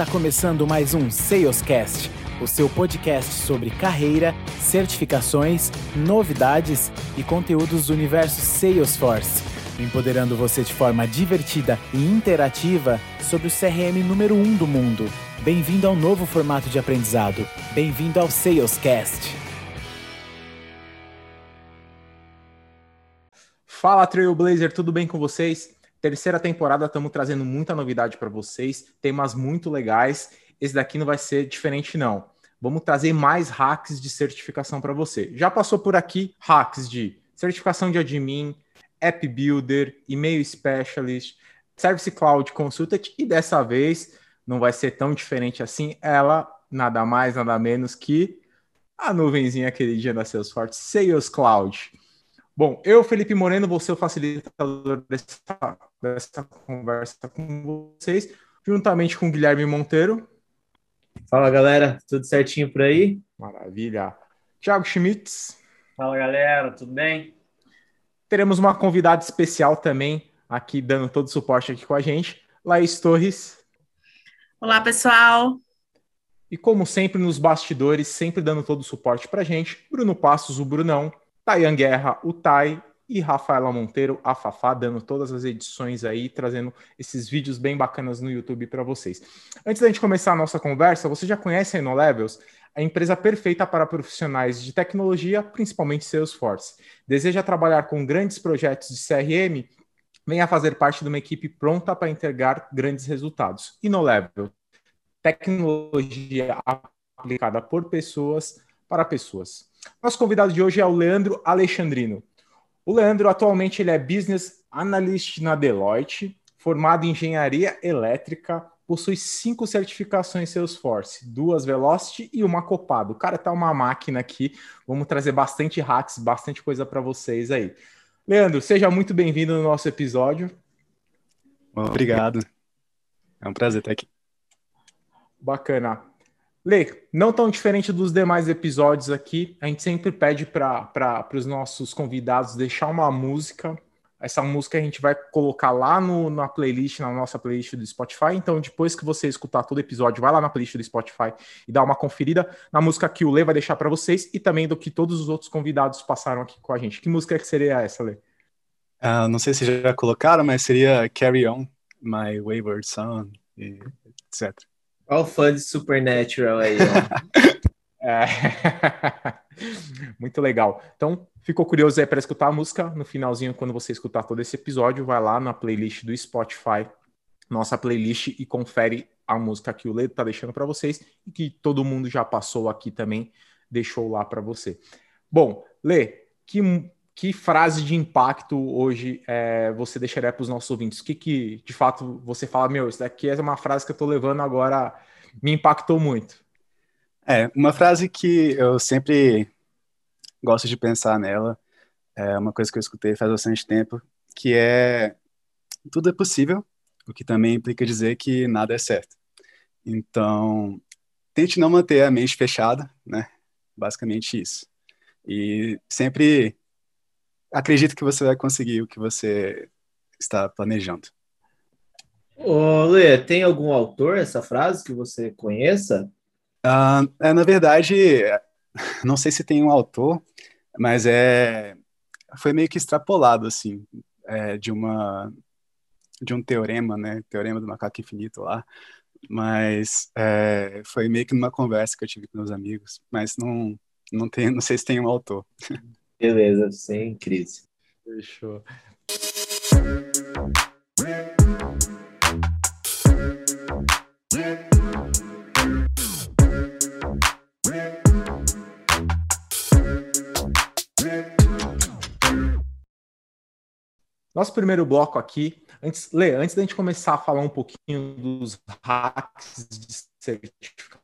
Está começando mais um Salescast, o seu podcast sobre carreira, certificações, novidades e conteúdos do universo Salesforce, empoderando você de forma divertida e interativa sobre o CRM número 1 um do mundo. Bem-vindo ao novo formato de aprendizado. Bem-vindo ao Salescast. Fala Trailblazer, tudo bem com vocês? Terceira temporada, estamos trazendo muita novidade para vocês, temas muito legais. Esse daqui não vai ser diferente, não. Vamos trazer mais hacks de certificação para você. Já passou por aqui hacks de certificação de admin, app builder, e-mail specialist, service cloud consultant e dessa vez não vai ser tão diferente assim. Ela nada mais, nada menos que a nuvenzinha queridinha da Salesforce, Sales Cloud. Bom, eu, Felipe Moreno, vou ser o facilitador dessa, dessa conversa com vocês, juntamente com o Guilherme Monteiro. Fala, galera, tudo certinho por aí? Maravilha. Thiago Schmitz. Fala, galera, tudo bem? Teremos uma convidada especial também aqui, dando todo o suporte aqui com a gente, Laís Torres. Olá, pessoal. E como sempre, nos bastidores, sempre dando todo o suporte para a gente, Bruno Passos, o Brunão, Tayan Guerra, o Tai e Rafaela Monteiro, a Fafá, dando todas as edições aí, trazendo esses vídeos bem bacanas no YouTube para vocês. Antes da gente começar a nossa conversa, você já conhece a InnoLevels? A empresa perfeita para profissionais de tecnologia, principalmente Salesforce. Deseja trabalhar com grandes projetos de CRM? Venha fazer parte de uma equipe pronta para entregar grandes resultados. InnoLevels, tecnologia aplicada por pessoas para pessoas. Nosso convidado de hoje é o Leandro Alexandrino. O Leandro atualmente ele é Business Analyst na Deloitte, formado em Engenharia Elétrica, possui cinco certificações Salesforce, duas Velocity e uma Copado. O cara tá uma máquina aqui. Vamos trazer bastante hacks, bastante coisa para vocês aí. Leandro, seja muito bem-vindo no nosso episódio. Obrigado. É um prazer estar aqui. Bacana. Lê, não tão diferente dos demais episódios aqui, a gente sempre pede para os nossos convidados deixar uma música. Essa música a gente vai colocar lá no, na playlist, na nossa playlist do Spotify. Então, depois que você escutar todo o episódio, vai lá na playlist do Spotify e dá uma conferida na música que o Lê vai deixar para vocês e também do que todos os outros convidados passaram aqui com a gente. Que música que seria essa, Lê? Uh, não sei se já colocaram, mas seria Carry On, My Wayward Son, etc. Olha o fã de Supernatural aí, é. Muito legal. Então, ficou curioso aí para escutar a música? No finalzinho, quando você escutar todo esse episódio, vai lá na playlist do Spotify, nossa playlist, e confere a música que o Ledo tá deixando para vocês e que todo mundo já passou aqui também, deixou lá para você. Bom, Lê, que, que frase de impacto hoje é, você deixaria para os nossos ouvintes? O que, que de fato você fala, meu, isso daqui é uma frase que eu estou levando agora, me impactou muito? É, uma frase que eu sempre gosto de pensar nela, é uma coisa que eu escutei faz bastante tempo, que é tudo é possível, o que também implica dizer que nada é certo. Então, tente não manter a mente fechada, né? Basicamente isso. E sempre acredito que você vai conseguir o que você está planejando. Ô, Lê, tem algum autor essa frase que você conheça? Uh, é, na verdade, não sei se tem um autor, mas é foi meio que extrapolado assim é, de uma de um teorema, né? Teorema do macaco infinito lá. Mas é, foi meio que numa conversa que eu tive com meus amigos, mas não não tem, não sei se tem um autor. Beleza, sem crise. Fechou. Nosso primeiro bloco aqui, antes, Lê, antes da gente começar a falar um pouquinho dos hacks de certificação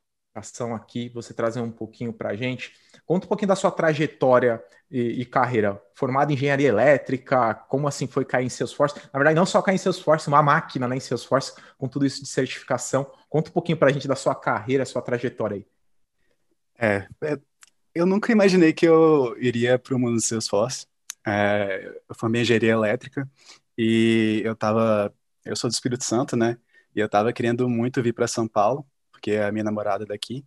aqui, você trazer um pouquinho para a gente, conta um pouquinho da sua trajetória e, e, carreira. Formado em engenharia elétrica, como assim foi cair em Salesforce? Na verdade, não só cair em Salesforce, uma máquina né, em Salesforce, com tudo isso de certificação. Conta um pouquinho para a gente da sua carreira, sua trajetória aí. É, é eu nunca imaginei que eu iria para o mundo do Salesforce. É, eu formei engenharia elétrica e eu tava, eu sou do Espírito Santo, né? e eu estava querendo muito vir para São Paulo, porque é a minha namorada daqui.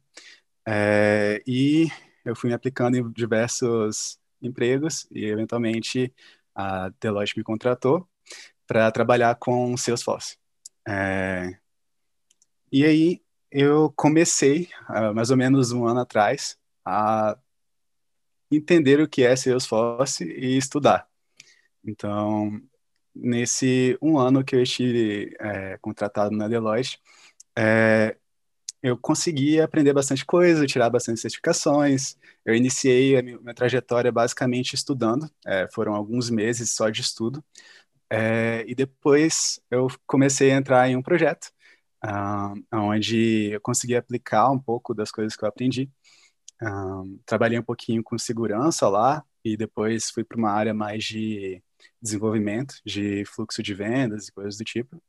É, e eu fui me aplicando em diversos empregos e, eventualmente, a Deloitte me contratou para trabalhar com Salesforce. É, e aí eu comecei, uh, mais ou menos um ano atrás, a entender o que é Salesforce e estudar. Então, nesse um ano que eu estive é, contratado na Deloitte, é, eu consegui aprender bastante coisa, tirar bastante certificações. Eu iniciei a minha, trajetória basicamente estudando, é, foram alguns meses só de estudo. É, e depois eu comecei a entrar em um projeto, uh, onde eu consegui aplicar um pouco das coisas que eu aprendi. Uh, trabalhei um pouquinho com segurança lá, e depois fui para uma área mais de desenvolvimento, de fluxo de vendas e coisas do tipo.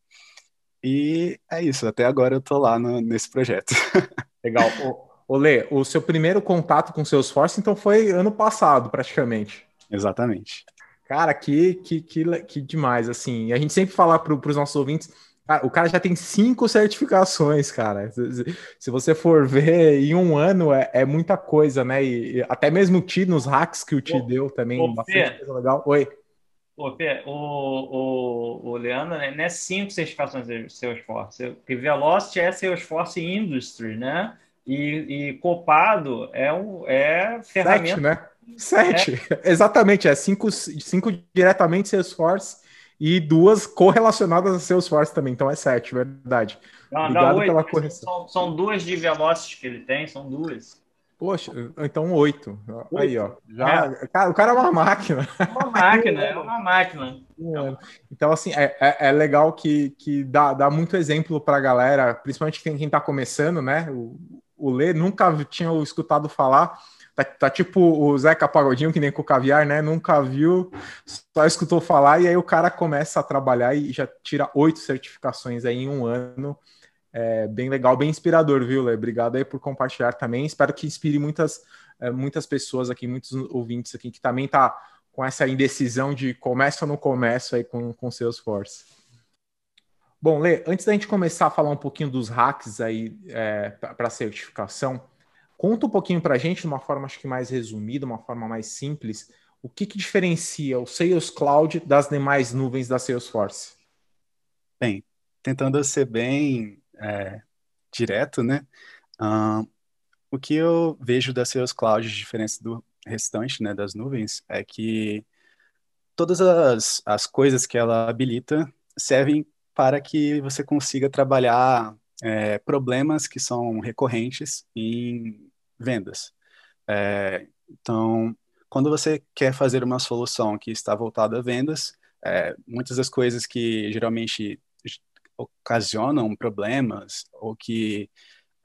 E é isso, até agora eu tô lá no, nesse projeto. Legal. Ô, Lê, o seu primeiro contato com o Salesforce, então, foi ano passado, praticamente. Exatamente. Cara, que, que, que, que demais, assim. A gente sempre fala para os nossos ouvintes, cara, o cara já tem cinco certificações, cara. Se, se você for ver, em um ano é, é muita coisa, né? E, e, até mesmo o Ti, nos hacks que o Ti deu também, ô, bastante coisa legal. Oi. Pô, Pê, o, o, o Leandro, né, não é cinco certificações de Salesforce, porque Velocity é Salesforce Industry, né? E, e Copado é, um, é ferramenta... Sete, né? Sete, é. exatamente, é cinco, cinco diretamente Salesforce e duas correlacionadas a Salesforce também, então é sete, verdade. Não, Obrigado não, pela correção. São, são duas de Velocity que ele tem, são duas. Poxa, então oito. Aí, ó. Já, é. cara, o cara é uma máquina. É uma máquina, é uma máquina. Então, assim, é, é, é, legal que, que dá, dá muito exemplo para a galera, principalmente quem, quem tá começando, né? O, o Lê nunca tinha escutado falar. Tá, tá, tipo o Zeca Pagodinho, que nem com o caviar, né? Nunca viu, só escutou falar, e aí o cara começa a trabalhar e já tira oito certificações aí em um ano. É bem legal, bem inspirador, viu, Lê? Obrigado aí por compartilhar também. Espero que inspire muitas, é, muitas pessoas aqui, muitos ouvintes aqui que também tá com essa indecisão de começa ou não começa aí com, com Salesforce. Bom, Lê, antes da gente começar a falar um pouquinho dos hacks aí é, para certificação, conta um pouquinho para a gente, de uma forma acho que mais resumida, uma forma mais simples, o que, que diferencia o Sales Cloud das demais nuvens da Salesforce? Bem, tentando ser bem é, direto, né? Uh, o que eu vejo da Sales Cloud, diferença do restante, né, das nuvens, é que todas as, as coisas que ela habilita servem para que você consiga trabalhar é, problemas que são recorrentes em vendas. É, então, quando você quer fazer uma solução que está voltada a vendas, é, muitas das coisas que geralmente ocasionam problemas ou que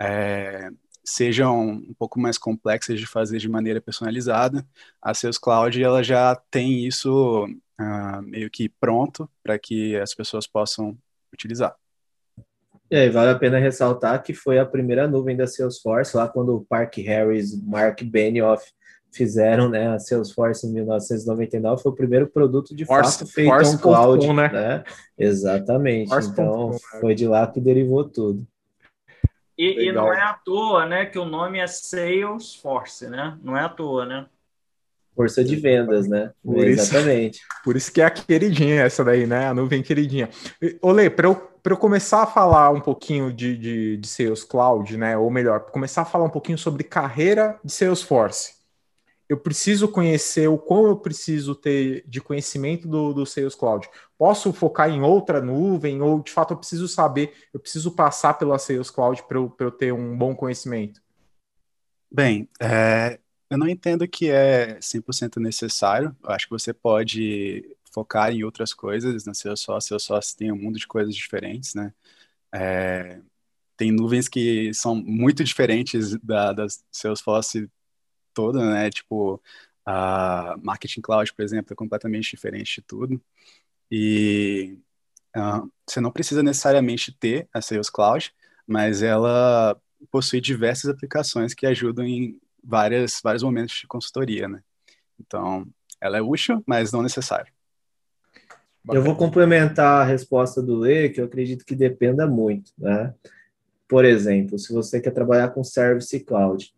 é, sejam um pouco mais complexas de fazer de maneira personalizada, a Sales Cloud ela já tem isso uh, meio que pronto para que as pessoas possam utilizar. É, vale a pena ressaltar que foi a primeira nuvem da Salesforce, lá quando o Park Harris, Mark Benioff fizeram, né, a Salesforce em 1999, foi o primeiro produto de Force, fato feito Force. cloud, né? né? Exatamente. Force. Então, né? foi de lá que derivou tudo. E, e, não é à toa, né, que o nome é Salesforce, né? Não é à toa, né? Força de vendas, né? Por Exatamente. Isso, por isso que é a queridinha essa daí, né? A nuvem queridinha. Olê, para eu, eu começar a falar um pouquinho de, de, de Sales Cloud, né? Ou melhor, começar a falar um pouquinho sobre carreira de Salesforce eu preciso conhecer o quão eu preciso ter de conhecimento do, do Sales Cloud. Posso focar em outra nuvem, ou de fato eu preciso saber, eu preciso passar pela Sales Cloud para eu, eu ter um bom conhecimento? Bem, é, eu não entendo que é 100% necessário. Eu acho que você pode focar em outras coisas na Salesforce. Salesforce tem um mundo de coisas diferentes, né? É, tem nuvens que são muito diferentes da, da Salesforce toda, né? Tipo, a Marketing Cloud, por exemplo, é completamente diferente de tudo. E uh, você não precisa necessariamente ter a Sales Cloud, mas ela possui diversas aplicações que ajudam em várias, vários momentos de consultoria, né? Então, ela é útil, mas não necessária. Eu vou complementar a resposta do Lê, que eu acredito que dependa muito, né? Por exemplo, se você quer trabalhar com Service Cloud,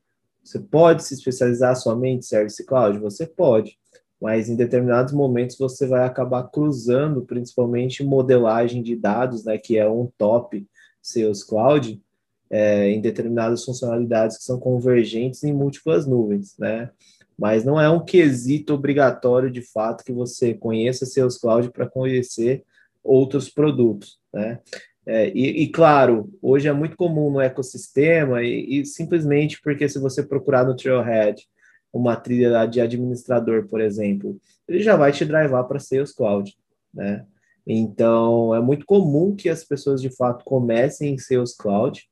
você pode se especializar somente em Service Cloud? Você pode, mas em determinados momentos você vai acabar cruzando, principalmente modelagem de dados, né, que é um top Sales Cloud, é, em determinadas funcionalidades que são convergentes em múltiplas nuvens, né? Mas não é um quesito obrigatório de fato que você conheça seus cloud para conhecer outros produtos, né? É, e, e, claro, hoje é muito comum no ecossistema e, e, simplesmente porque se você procurar no Trailhead uma trilha de administrador, por exemplo, ele já vai te drivar para Sales Cloud, né? Então, é muito comum que as pessoas de fato comecem em Sales Cloud,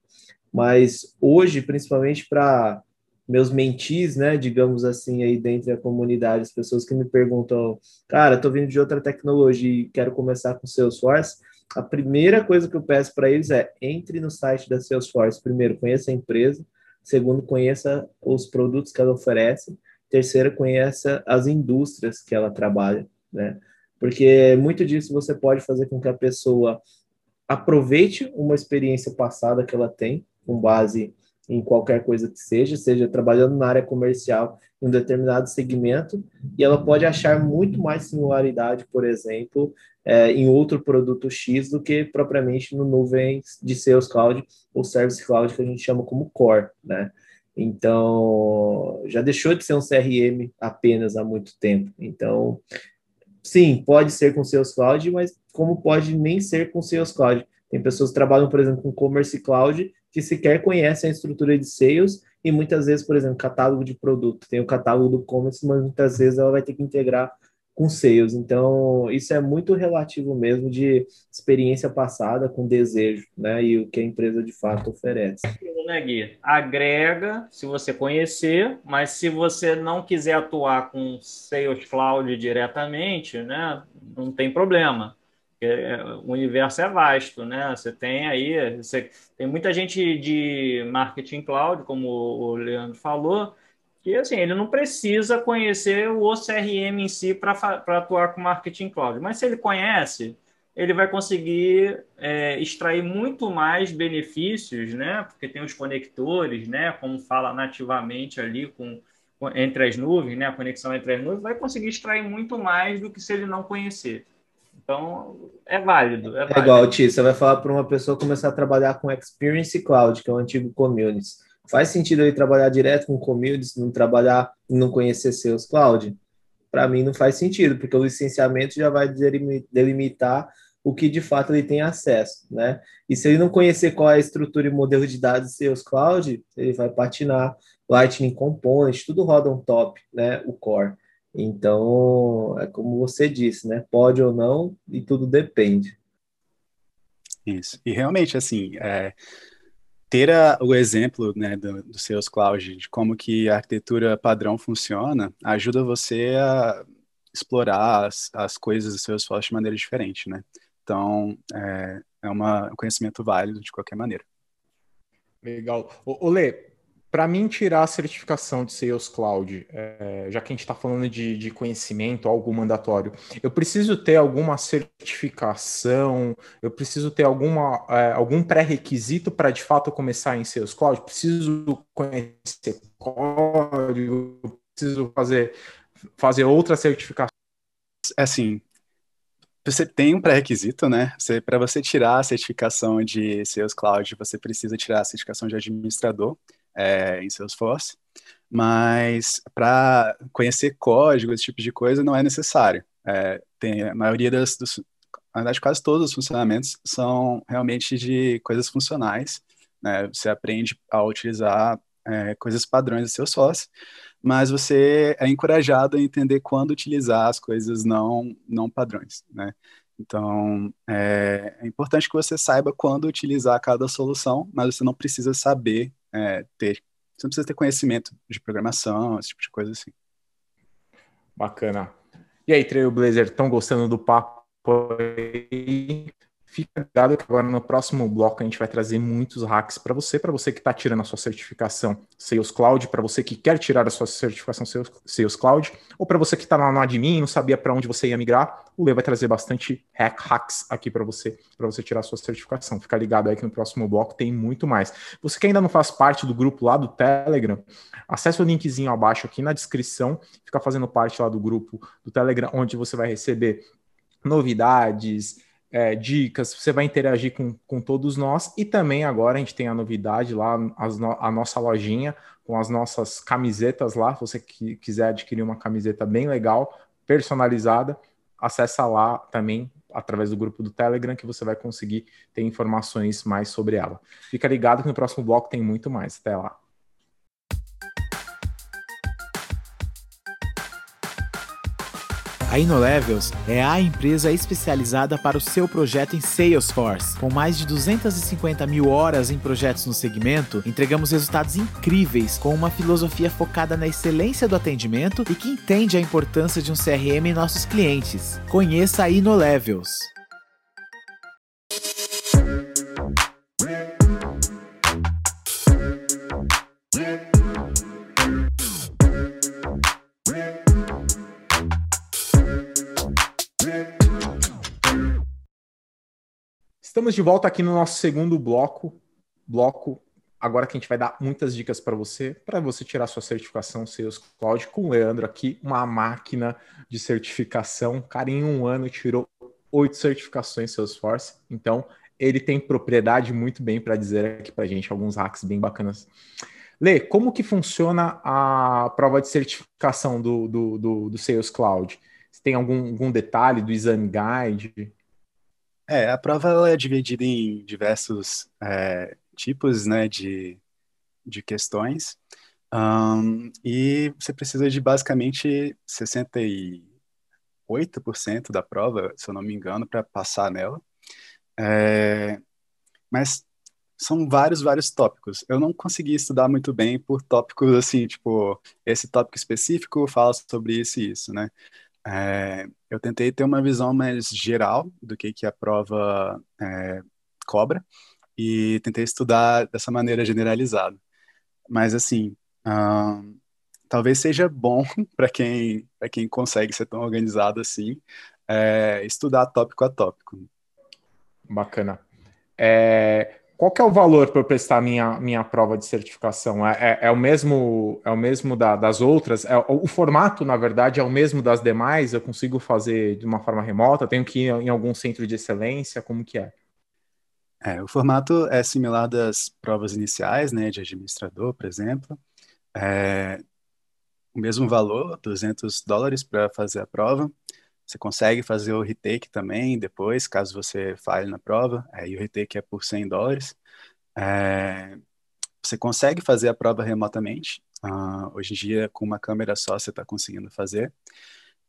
mas hoje, principalmente para meus mentis, né, digamos assim, aí dentro da comunidade, as pessoas que me perguntam, cara, tô vindo de outra tecnologia e quero começar com Salesforce, a primeira coisa que eu peço para eles é entre no site da Salesforce, primeiro, conheça a empresa, segundo, conheça os produtos que ela oferece, terceiro, conheça as indústrias que ela trabalha, né? Porque muito disso você pode fazer com que a pessoa aproveite uma experiência passada que ela tem, com base em qualquer coisa que seja, seja trabalhando na área comercial em um determinado segmento, e ela pode achar muito mais similaridade, por exemplo, é, em outro produto X do que propriamente no nuvem de Sales Cloud ou Service Cloud, que a gente chama como Core, né? Então, já deixou de ser um CRM apenas há muito tempo. Então, sim, pode ser com Sales Cloud, mas como pode nem ser com Sales Cloud. Tem pessoas que trabalham, por exemplo, com Commerce Cloud que sequer conhecem a estrutura de sales e muitas vezes, por exemplo, catálogo de produto. Tem o catálogo do commerce, mas muitas vezes ela vai ter que integrar com sales. Então, isso é muito relativo mesmo de experiência passada com desejo, né? E o que a empresa de fato oferece. Né, Gui? Agrega, se você conhecer, mas se você não quiser atuar com Sales Cloud diretamente, né? Não tem problema é, o universo é vasto, né? Você tem aí, você, tem muita gente de marketing cloud, como o Leandro falou, que assim, ele não precisa conhecer o CRM em si para atuar com marketing cloud, mas se ele conhece, ele vai conseguir é, extrair muito mais benefícios, né? Porque tem os conectores, né? Como fala nativamente ali com entre as nuvens, né? A conexão entre as nuvens vai conseguir extrair muito mais do que se ele não conhecer. Então, é válido. É, válido. é igual, Ti, você vai falar para uma pessoa começar a trabalhar com Experience Cloud, que é o antigo Communities. Faz sentido ele trabalhar direto com Communities, não trabalhar e não conhecer seus cloud? Para mim não faz sentido, porque o licenciamento já vai delimitar o que de fato ele tem acesso, né? E se ele não conhecer qual é a estrutura e modelo de dados de seus cloud, ele vai patinar Lightning Component, tudo roda um top, né? O core. Então, é como você disse, né? Pode ou não, e tudo depende. Isso. E realmente, assim, é, ter a, o exemplo né, do, do Sales Cloud, de como que a arquitetura padrão funciona, ajuda você a explorar as, as coisas do Salesforce de maneira diferente, né? Então, é, é uma, um conhecimento válido de qualquer maneira. Legal. O, o Lê, para mim tirar a certificação de Sales Cloud, é, já que a gente está falando de, de, conhecimento, algo mandatório, eu preciso ter alguma certificação, eu preciso ter alguma, é, algum pré-requisito para de fato começar em Sales Cloud? Preciso conhecer código, preciso fazer, fazer outra certificação? Assim, você tem um pré-requisito, né? Para você tirar a certificação de Sales Cloud, você precisa tirar a certificação de administrador é, em Salesforce, mas para conhecer código, esse tipo de coisa, não é necessário. É, tem a maioria das, dos, na verdade, quase todos os funcionamentos são realmente de coisas funcionais, né? Você aprende a utilizar é, coisas padrões do Salesforce, mas você é encorajado a entender quando utilizar as coisas não, não padrões, né? Então, é, é, importante que você saiba quando utilizar cada solução, mas você não precisa saber é, ter. Você não precisa ter conhecimento de programação, esse tipo de coisa assim. Bacana. E aí, Trailblazer, estão gostando do papo aí? Fica ligado que agora no próximo bloco a gente vai trazer muitos hacks para você, para você que está tirando a sua certificação Sales Cloud, para você que quer tirar a sua certificação Sales, Cloud, ou para você que está lá no admin e não sabia para onde você ia migrar, o Lê vai trazer bastante hack, hacks aqui para você, para você tirar a sua certificação. Fica ligado aí que no próximo bloco tem muito mais. Você que ainda não faz parte do grupo lá do Telegram, acesse o linkzinho abaixo aqui na descrição, fica fazendo parte lá do grupo do Telegram, onde você vai receber novidades, é, dicas, você vai interagir com, com todos nós. E também agora a gente tem a novidade lá, as, a nossa lojinha com as nossas camisetas lá. Se você que, quiser adquirir uma camiseta bem legal, personalizada, acessa lá também através do grupo do Telegram que você vai conseguir ter informações mais sobre ela. Fica ligado que no próximo bloco tem muito mais. Até lá. A InnoLevels é a empresa especializada para o seu projeto em Salesforce. Com mais de 250 mil horas em projetos no segmento, entregamos resultados incríveis com uma filosofia focada na excelência do atendimento e que entende a importância de um CRM em nossos clientes. Conheça a InnoLevels. Estamos de volta aqui no nosso segundo bloco. Bloco agora que a gente vai dar muitas dicas para você, para você tirar sua certificação Sales Cloud com o Leandro aqui, uma máquina de certificação. Cara, em um ano tirou oito certificações Salesforce. Então, ele tem propriedade muito bem para dizer aqui para a gente alguns hacks bem bacanas. Lê, como que funciona a prova de certificação do, do, do, do Sales Cloud? Tem algum, algum detalhe do exame guide? É, a prova ela é dividida em diversos é, tipos né, de, de questões. Um, e você precisa de basicamente 68% da prova, se eu não me engano, para passar nela. É, mas são vários, vários tópicos. Eu não consegui estudar muito bem por tópicos assim, tipo, esse tópico específico fala sobre isso e isso, né? É, eu tentei ter uma visão mais geral do que, que a prova é, cobra e tentei estudar dessa maneira generalizada. Mas, assim, talvez seja bom para quem, quem consegue ser tão organizado assim, é, estudar tópico a tópico. Bacana. É, qual que é o valor para eu prestar minha, minha prova de certificação? É, é, é o mesmo é o mesmo da, das outras? É, o formato, na verdade, é o mesmo das demais? Eu consigo fazer de uma forma remota? Tenho que ir em algum centro de excelência? Como que é? É, o formato é similar das provas iniciais, né, de administrador, por exemplo. É, o mesmo valor, 200 dólares para fazer a prova. Você consegue fazer o retake também depois, caso você falhe na prova. Aí o retake é por 100 dólares. É, você consegue fazer a prova remotamente. Uh, hoje em dia, com uma câmera só, você está conseguindo fazer.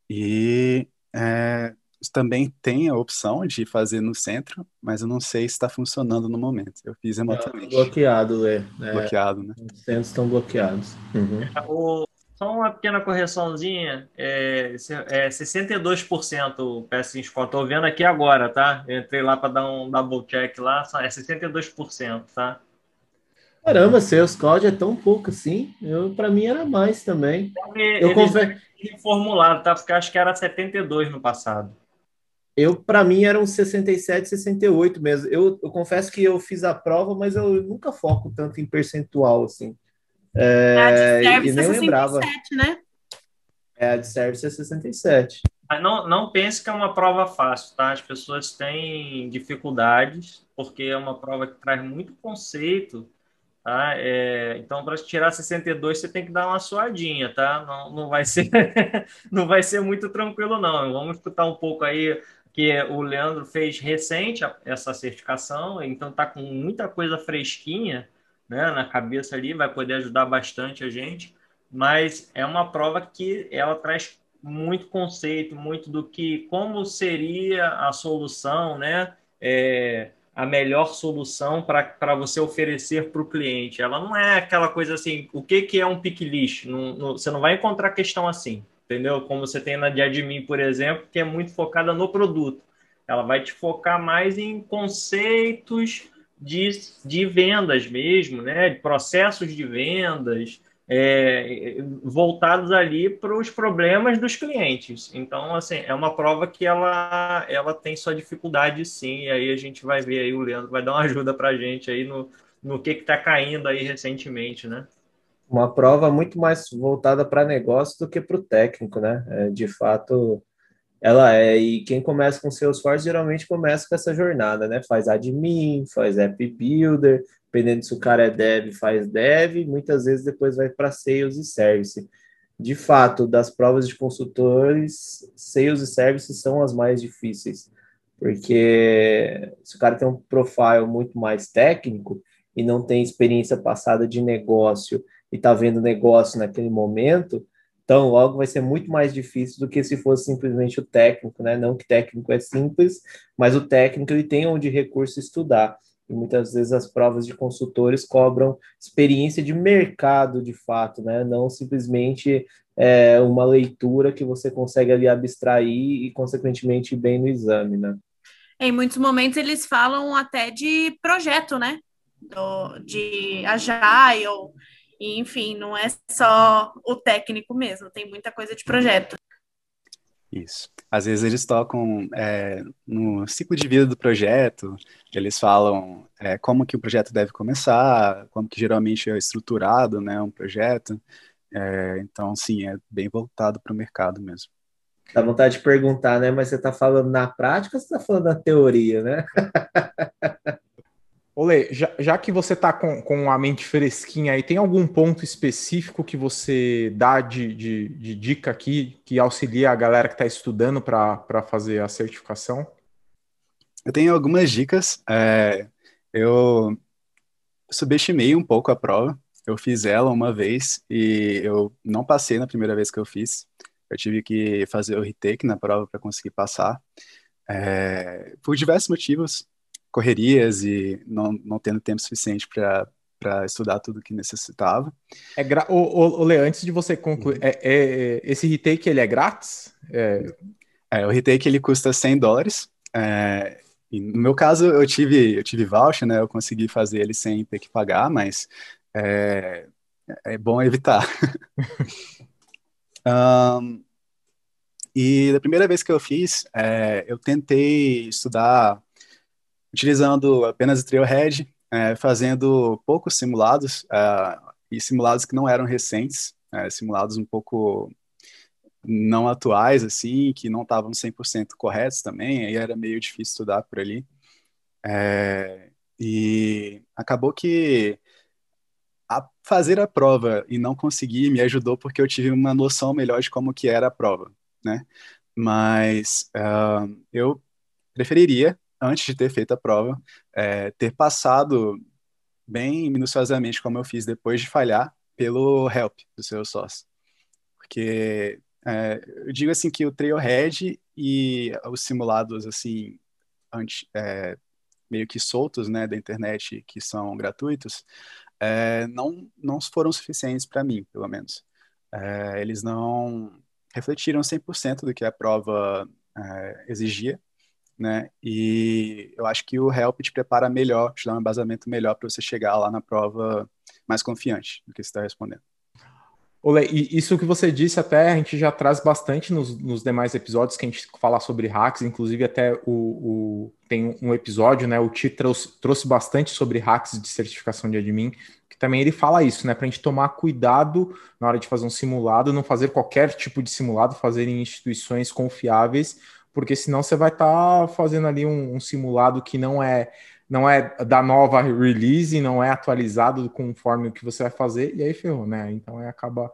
E é, também tem a opção de fazer no centro, mas eu não sei se está funcionando no momento. Eu fiz remotamente. É, bloqueado, é. Bloqueado, né? Os centros estão bloqueados. Uhum. O, só uma pequena correçãozinha, é, é 62% o PS Score. Estou vendo aqui agora, tá? Eu entrei lá para dar um double check lá, é 62%, tá? Caramba, seus códigos é tão pouco assim. Eu para mim era mais também. Ele, eu confesso reformulado, tá? Porque acho que era 72 no passado. Eu para mim eram 67, 68 mesmo. Eu, eu confesso que eu fiz a prova, mas eu nunca foco tanto em percentual assim. É, a de service e nem é 67, lembrava. né? É, a de service é 67. Mas não, não pense que é uma prova fácil, tá? As pessoas têm dificuldades, porque é uma prova que traz muito conceito, tá? É, então, para tirar 62, você tem que dar uma suadinha, tá? Não, não, vai ser, não vai ser muito tranquilo, não. Vamos escutar um pouco aí que o Leandro fez recente essa certificação, então tá com muita coisa fresquinha, né, na cabeça ali, vai poder ajudar bastante a gente, mas é uma prova que ela traz muito conceito, muito do que como seria a solução, né? É, a melhor solução para você oferecer para o cliente. Ela não é aquela coisa assim, o que, que é um pick list? Não, não, você não vai encontrar questão assim, entendeu? Como você tem na de admin, por exemplo, que é muito focada no produto. ela vai te focar mais em conceitos de, de vendas mesmo, né? De processos de vendas, é, voltados ali para os problemas dos clientes. Então, assim, é uma prova que ela, ela tem sua dificuldade, sim. E aí a gente vai ver aí o Leandro vai dar uma ajuda para a gente aí no, no que está caindo aí recentemente, né? Uma prova muito mais voltada para negócio do que para o técnico, né? É, de fato, ela é, e quem começa com Salesforce geralmente começa com essa jornada, né? Faz admin, faz app builder, dependendo se o cara é dev, faz dev, muitas vezes depois vai para sales e service. De fato, das provas de consultores, sales e service são as mais difíceis, porque se o cara tem um profile muito mais técnico e não tem experiência passada de negócio e está vendo negócio naquele momento, então, logo vai ser muito mais difícil do que se fosse simplesmente o técnico, né? Não que técnico é simples, mas o técnico ele tem onde recurso estudar. E muitas vezes as provas de consultores cobram experiência de mercado, de fato, né? Não simplesmente é, uma leitura que você consegue ali abstrair e, consequentemente, ir bem no exame, né? Em muitos momentos eles falam até de projeto, né? Do, de agile, e, enfim, não é só o técnico mesmo, tem muita coisa de projeto. Isso. Às vezes eles tocam é, no ciclo de vida do projeto, eles falam é, como que o projeto deve começar, como que geralmente é estruturado né, um projeto. É, então, sim, é bem voltado para o mercado mesmo. Dá vontade de perguntar, né? Mas você está falando na prática ou você está falando na teoria, né? Olê, já, já que você está com, com a mente fresquinha aí, tem algum ponto específico que você dá de, de, de dica aqui que auxilia a galera que está estudando para fazer a certificação? Eu tenho algumas dicas. É, eu subestimei um pouco a prova. Eu fiz ela uma vez e eu não passei na primeira vez que eu fiz. Eu tive que fazer o retake na prova para conseguir passar. É, por diversos motivos correrias e não, não tendo tempo suficiente para para estudar tudo que necessitava. É gra... o, o, o Lê, antes de você concluir, uhum. é, é, esse retake ele é grátis? É... é o retake ele custa 100 dólares. É, no meu caso eu tive eu tive voucher, né? Eu consegui fazer ele sem ter que pagar, mas é, é bom evitar. um, e da primeira vez que eu fiz, é, eu tentei estudar utilizando apenas o Trailhead, é, fazendo poucos simulados, é, e simulados que não eram recentes, é, simulados um pouco não atuais, assim, que não estavam 100% corretos também, aí era meio difícil estudar por ali. É, e acabou que a fazer a prova e não conseguir me ajudou porque eu tive uma noção melhor de como que era a prova, né? Mas uh, eu preferiria antes de ter feito a prova, é, ter passado bem minuciosamente, como eu fiz depois de falhar, pelo help do seu sócio. Porque é, eu digo assim que o Trailhead e os simulados assim anti, é, meio que soltos né, da internet que são gratuitos é, não, não foram suficientes para mim, pelo menos. É, eles não refletiram 100% do que a prova é, exigia né? E eu acho que o Help te prepara melhor, te dá um embasamento melhor para você chegar lá na prova mais confiante do que você está respondendo. Olê, e isso que você disse até a gente já traz bastante nos, nos, demais episódios que a gente fala sobre hacks, inclusive até o, o tem um episódio, né? O Ti trouxe, trouxe bastante sobre hacks de certificação de admin, que também ele fala isso, né? Para a gente tomar cuidado na hora de fazer um simulado, não fazer qualquer tipo de simulado, fazer em instituições confiáveis, porque senão você vai estar tá fazendo ali um, um, simulado que não é não é da nova release, não é atualizado conforme o que você vai fazer, e aí ferrou, né? Então é, acaba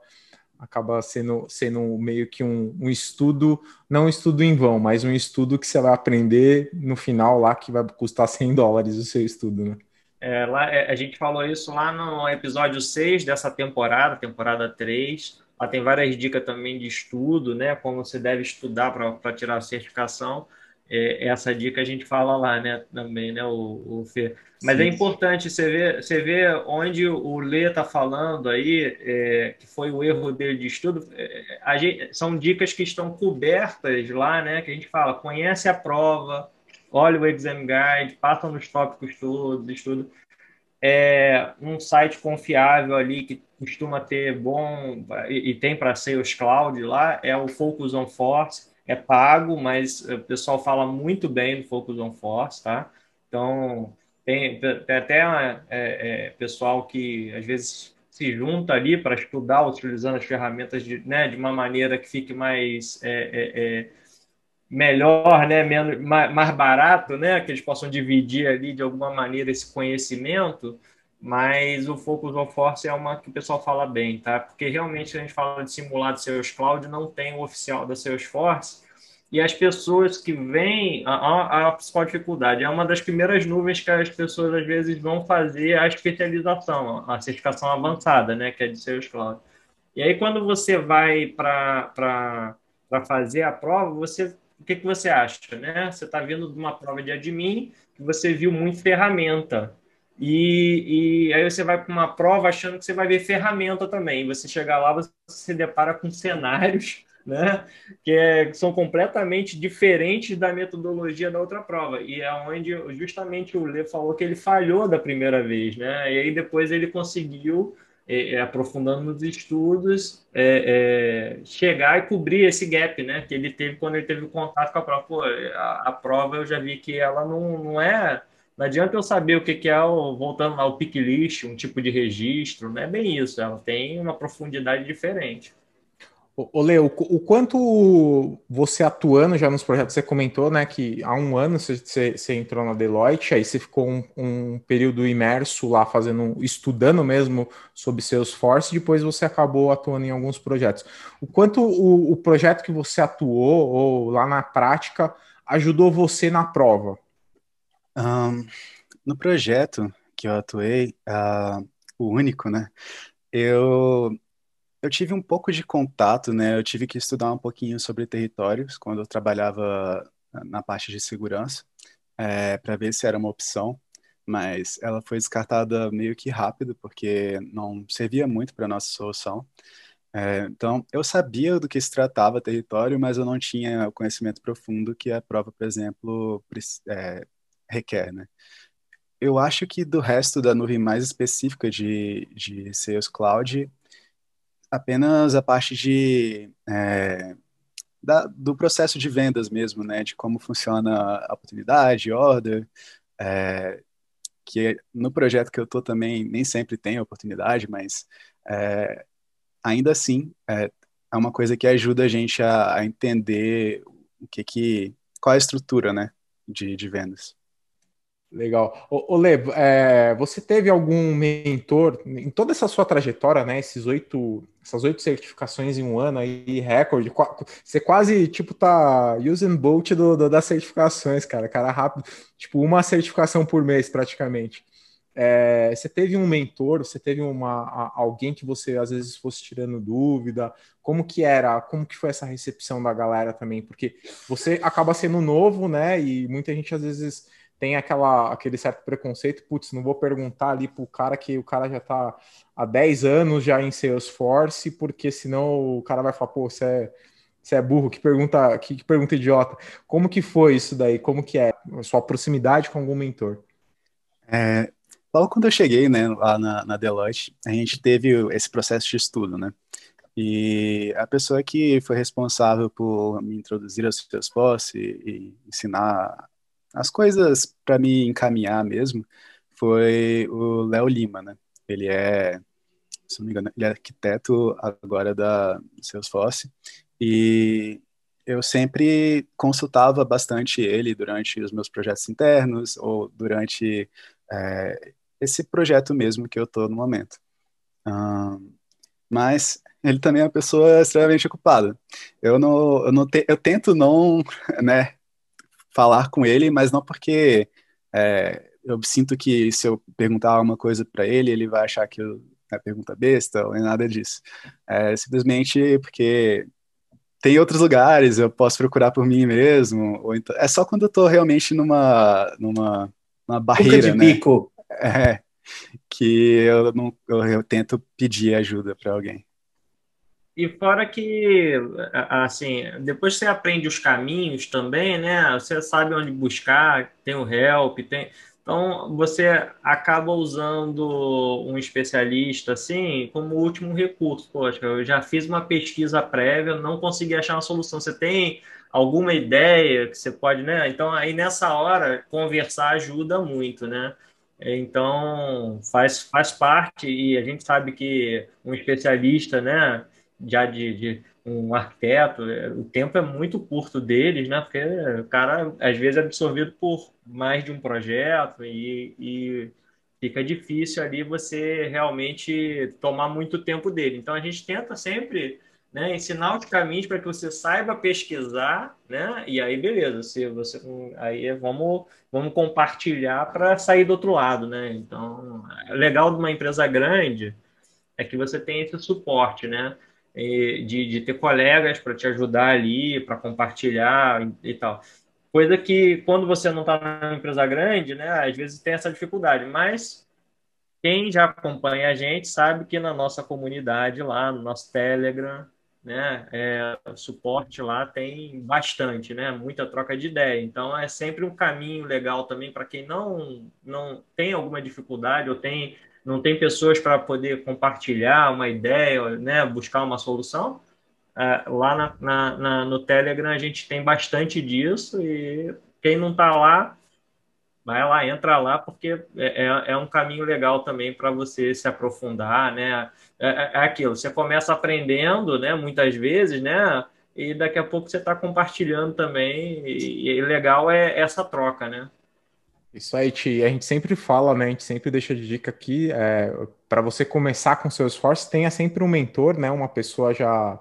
acaba sendo, sendo meio que um, um, estudo, não um estudo em vão, mas um estudo que você vai aprender no final lá, que vai custar 100 dólares o seu estudo, né? É, lá, é, a gente falou isso lá no episódio 6 dessa temporada, temporada 3, Lá tem várias dicas também de estudo, né? Como você deve estudar para tirar a certificação. É, essa dica a gente fala lá, né? Também, né, o, o Fê. Mas é Sim. é importante você ver, você ver onde o Lê está falando aí, é, que foi o erro dele de estudo. É, gente, são dicas que estão cobertas lá, né? Que a gente fala, conhece a prova, olha o Exam Guide, passa nos tópicos todos, estuda. É um site confiável ali que costuma ter bom e, e tem para Sales Cloud lá é o Focus on Force. É pago, mas o pessoal fala muito bem do Focus on Force, tá? Então tem, tem até é, é, pessoal que às vezes se junta ali para estudar utilizando as ferramentas de, né, de uma maneira que fique mais é melhor, né, menos, mais, barato, né, que eles possam dividir ali de alguma maneira esse conhecimento, mas o Focus on Force é uma que o pessoal fala bem, tá? Porque realmente a gente fala de simulado Sales Cloud, não tem o oficial da Salesforce, e as pessoas que vêm, a, a, a principal dificuldade, é uma das primeiras nuvens que as pessoas às vezes vão fazer a especialização, a certificação avançada, né, que é de Sales Cloud. E aí, quando você vai para fazer a prova, você o que, que você acha? Né? Você está vindo de uma prova de admin, que você viu muito ferramenta. E, e aí você vai para uma prova achando que você vai ver ferramenta também. Você chegar lá, você se depara com cenários né? que, é, que são completamente diferentes da metodologia da outra prova. E é onde justamente o Lê falou que ele falhou da primeira vez. Né? E aí depois ele conseguiu é, é, aprofundando nos estudos, é, é, chegar e cobrir esse gap, né? Que ele teve quando ele teve contato com a prova. Pô, a, a, prova eu já vi que ela não, não é. Não adianta eu saber o que, que é, o, voltando ao pick list, um tipo de registro, não é bem isso. Ela tem uma profundidade diferente. Ô, o quanto você atuando já nos projetos, você comentou, né, que há um ano você, você entrou na Deloitte, aí você ficou um, um, período imerso lá, fazendo, estudando mesmo sobre Salesforce, depois você acabou atuando em alguns projetos. O quanto o, o projeto que você atuou, ou lá na prática, ajudou você na prova? Um, no projeto que eu atuei, uh, o único, né, eu eu tive um pouco de contato, né? Eu tive que estudar um pouquinho sobre territórios quando eu trabalhava na parte de segurança, é, para ver se era uma opção, mas ela foi descartada meio que rápido, porque não servia muito para nossa solução. É, então, eu sabia do que se tratava território, mas eu não tinha o conhecimento profundo que a prova, por exemplo, é, requer, né? Eu acho que do resto da nuvem mais específica de, de Sales Cloud, apenas a parte de é, da, do processo de vendas mesmo, né, de como funciona a oportunidade, order, é, que no projeto que eu tô também nem sempre tem oportunidade, mas é, ainda assim é, é, uma coisa que ajuda a gente a, a entender o que que qual é a estrutura, né, de, de vendas. Legal. Ô, ô Lê, é, você teve algum mentor em toda essa sua trajetória, né? Esses oito, essas oito certificações em um ano aí, recorde. Você quase, tipo, tá using bolt do, do, das certificações, cara. Cara rápido. Tipo, uma certificação por mês, praticamente. É, você teve um mentor, você teve uma, alguém que você às vezes fosse tirando dúvida? Como que era? Como que foi essa recepção da galera também? Porque você acaba sendo novo, né? E muita gente às vezes tem aquela, aquele certo preconceito, putz, não vou perguntar ali pro cara que o cara já tá há 10 anos já em Salesforce, porque senão o cara vai falar, pô, você é, você é burro, que pergunta, que, que, pergunta idiota. Como que foi isso daí? Como que é a sua proximidade com algum mentor? É, logo quando eu cheguei, né, lá na, na Deloitte, a gente teve esse processo de estudo, né? E a pessoa que foi responsável por me introduzir ao Salesforce e, e ensinar as coisas para me encaminhar mesmo foi o Léo Lima, né? Ele é, se não me engano, ele é arquiteto agora da Salesforce e eu sempre consultava bastante ele durante os meus projetos internos ou durante é, esse projeto mesmo que eu estou no momento. Um, mas ele também é uma pessoa extremamente ocupada. Eu não, eu não te, eu tento não, né, falar com ele, mas não porque é, eu sinto que se eu perguntar alguma coisa para ele, ele vai achar que eu é pergunta besta ou nada disso. É simplesmente porque tem outros lugares, eu posso procurar por mim mesmo, ou então, é só quando eu tô realmente numa numa, numa barreira, de né? É, que eu não eu, eu tento pedir ajuda para alguém. E fora que, assim, depois você aprende os caminhos também, né? Você sabe onde buscar, tem o help, tem. Então, você acaba usando um especialista, assim, como último recurso. Poxa, eu já fiz uma pesquisa prévia, não consegui achar uma solução. Você tem alguma ideia que você pode, né? Então, aí nessa hora, conversar ajuda muito, né? Então, faz, faz parte, e a gente sabe que um especialista, né? Já de, de, um arquiteto, é, o tempo é muito curto deles, né? Porque o cara às vezes é absorvido por mais de um projeto e, e fica difícil ali você realmente tomar muito tempo dele. Então a gente tenta sempre né, ensinar os caminhos para que você saiba pesquisar, né? E aí beleza, se você aí vamos vamos compartilhar para sair do outro lado, né? Então, é legal de uma empresa grande é que você tem esse suporte, né? De, de ter colegas para te ajudar ali, para compartilhar e, tal. Coisa que quando você não está numa empresa grande, né, às vezes tem essa dificuldade, mas quem já acompanha a gente sabe que na nossa comunidade lá, no nosso Telegram, né, é, suporte lá tem bastante, né, muita troca de ideia. Então é sempre um caminho legal também para quem não não tem alguma dificuldade ou tem não tem pessoas para poder compartilhar uma ideia, né, buscar uma solução, é, lá na, na, na, no Telegram a gente tem bastante disso e quem não está lá, vai lá, entra lá, porque é, é, é um caminho legal também para você se aprofundar, né? É, é, é, aquilo, você começa aprendendo, né, muitas vezes, né, e daqui a pouco você está compartilhando também, e, e legal é essa troca, né? Isso aí, Ti. A gente sempre fala, né? A gente sempre deixa de dica aqui. É, para você começar com seu esforço, tenha sempre um mentor, né? Uma pessoa já.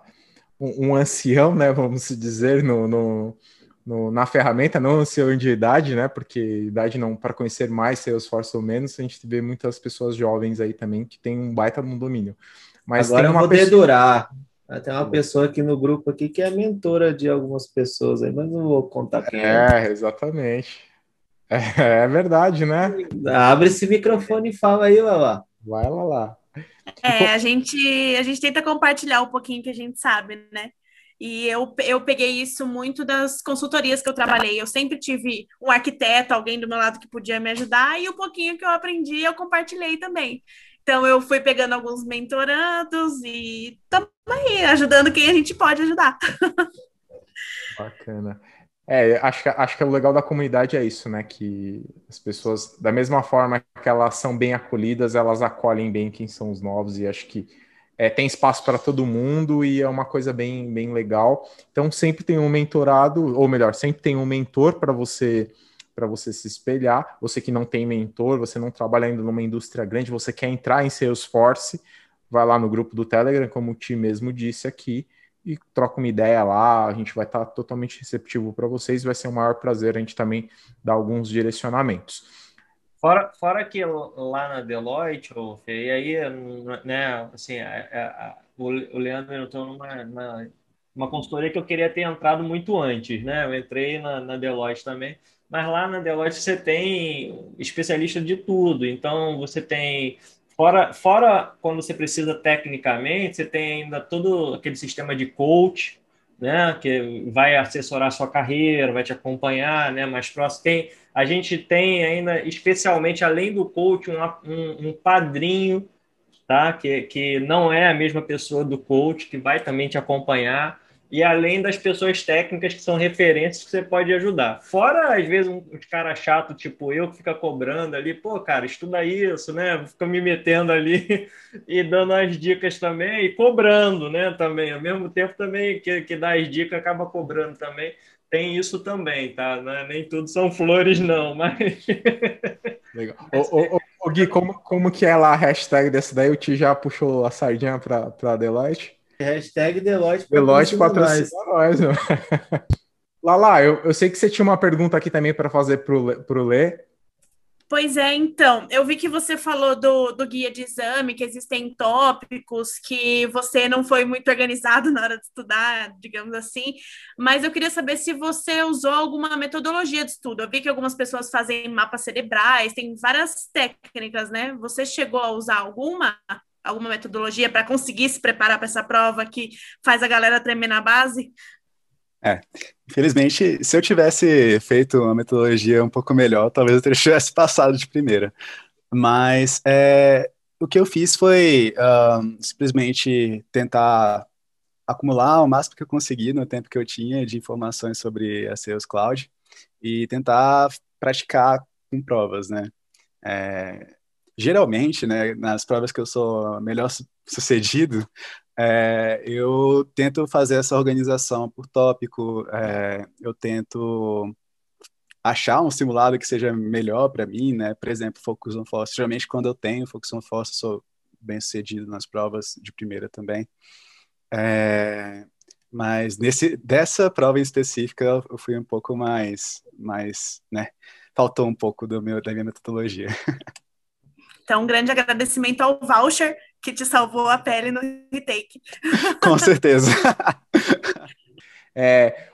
Um, um ancião, né? Vamos dizer, no, no, no, na ferramenta, não ancião de idade, né? Porque idade não, para conhecer mais seu esforço ou menos, a gente vê muitas pessoas jovens aí também que tem um baita no domínio. Mas Agora eu vou pessoa... dedurar. Tem uma pessoa aqui no grupo aqui que é mentora de algumas pessoas aí, mas não vou contar quem é. É, exatamente. É, é verdade, né? Abre esse microfone e fala aí, Lala. Vai lá lá. É, a gente, a gente tenta compartilhar um pouquinho que a gente sabe, né? E eu, eu peguei isso muito das consultorias que eu trabalhei. Eu sempre tive um arquiteto, alguém do meu lado que podia me ajudar, e o pouquinho que eu aprendi eu compartilhei também. Então eu fui pegando alguns mentorandos e estamos aí, ajudando quem a gente pode ajudar. Bacana. É, acho que, acho que o legal da comunidade é isso, né? Que as pessoas, da mesma forma que elas são bem acolhidas, elas acolhem bem quem são os novos, e acho que é, tem espaço para todo mundo e é uma coisa bem, bem legal. Então, sempre tem um mentorado, ou melhor, sempre tem um mentor para você para você se espelhar. Você que não tem mentor, você não trabalha ainda numa indústria grande, você quer entrar em Salesforce, vai lá no grupo do Telegram, como o Ti mesmo disse aqui, e troca uma ideia lá, a gente vai estar totalmente receptivo para vocês, vai ser um maior prazer a gente também dar alguns direcionamentos. Fora, fora que lá na Deloitte, e aí, né, assim, a, a, a, o Leandro entrou numa, numa uma consultoria que eu queria ter entrado muito antes, né? Eu entrei na, na Deloitte também, mas lá na Deloitte você tem especialista de tudo, então você tem Fora, fora quando você precisa tecnicamente, você tem ainda todo aquele sistema de coach, né, que vai assessorar a sua carreira, vai te acompanhar, né, mais próximo. Tem, a gente tem ainda, especialmente além do coach, um, um, um padrinho, tá, que, que não é a mesma pessoa do coach, que vai também te acompanhar e além das pessoas técnicas que são referências que você pode ajudar. Fora, às vezes, um, uns caras chato, tipo eu, que fica cobrando ali, pô, cara, estuda isso, né? Fica me metendo ali e dando as dicas também, e cobrando, né? Também, ao mesmo tempo também que, que dá as dicas, acaba cobrando também. Tem isso também, tá? Né? Nem tudo são flores, não, mas. Legal. Ô, Gui, como, como que é lá a hashtag dessa daí? O Ti já puxou a sardinha para Deloitte? Hashtag Deloitte Deloitte patrocina nós. Lala, eu, eu sei que você tinha uma pergunta aqui também para fazer para o Lê. Pois é, então, eu vi que você falou do, do guia de exame, que existem tópicos, que você não foi muito organizado na hora de estudar, digamos assim, mas eu queria saber se você usou alguma metodologia de estudo. Eu vi que algumas pessoas fazem mapas cerebrais, tem várias técnicas, né? Você chegou a usar alguma? Alguma metodologia para conseguir se preparar para essa prova que faz a galera tremer na base? É, infelizmente, se eu tivesse feito uma metodologia um pouco melhor, talvez eu tivesse passado de primeira. Mas é, o que eu fiz foi simplesmente tentar acumular o máximo que eu consegui no tempo que eu tinha de informações sobre a Sales Cloud e tentar praticar com provas, né? É, geralmente, né, nas provas que eu sou melhor sucedido, é, eu tento fazer essa organização por tópico, é, eu tento achar um simulado que seja melhor para mim, né? Por exemplo, Focus on Force. Geralmente, quando eu tenho Focus on Force, eu sou bem sucedido nas provas de primeira também. É, mas nesse dessa prova em específica, eu fui um pouco mais, mais, né? Faltou um pouco do meu da minha metodologia. Então, um grande agradecimento ao voucher que te salvou a pele no retake. Com certeza. é,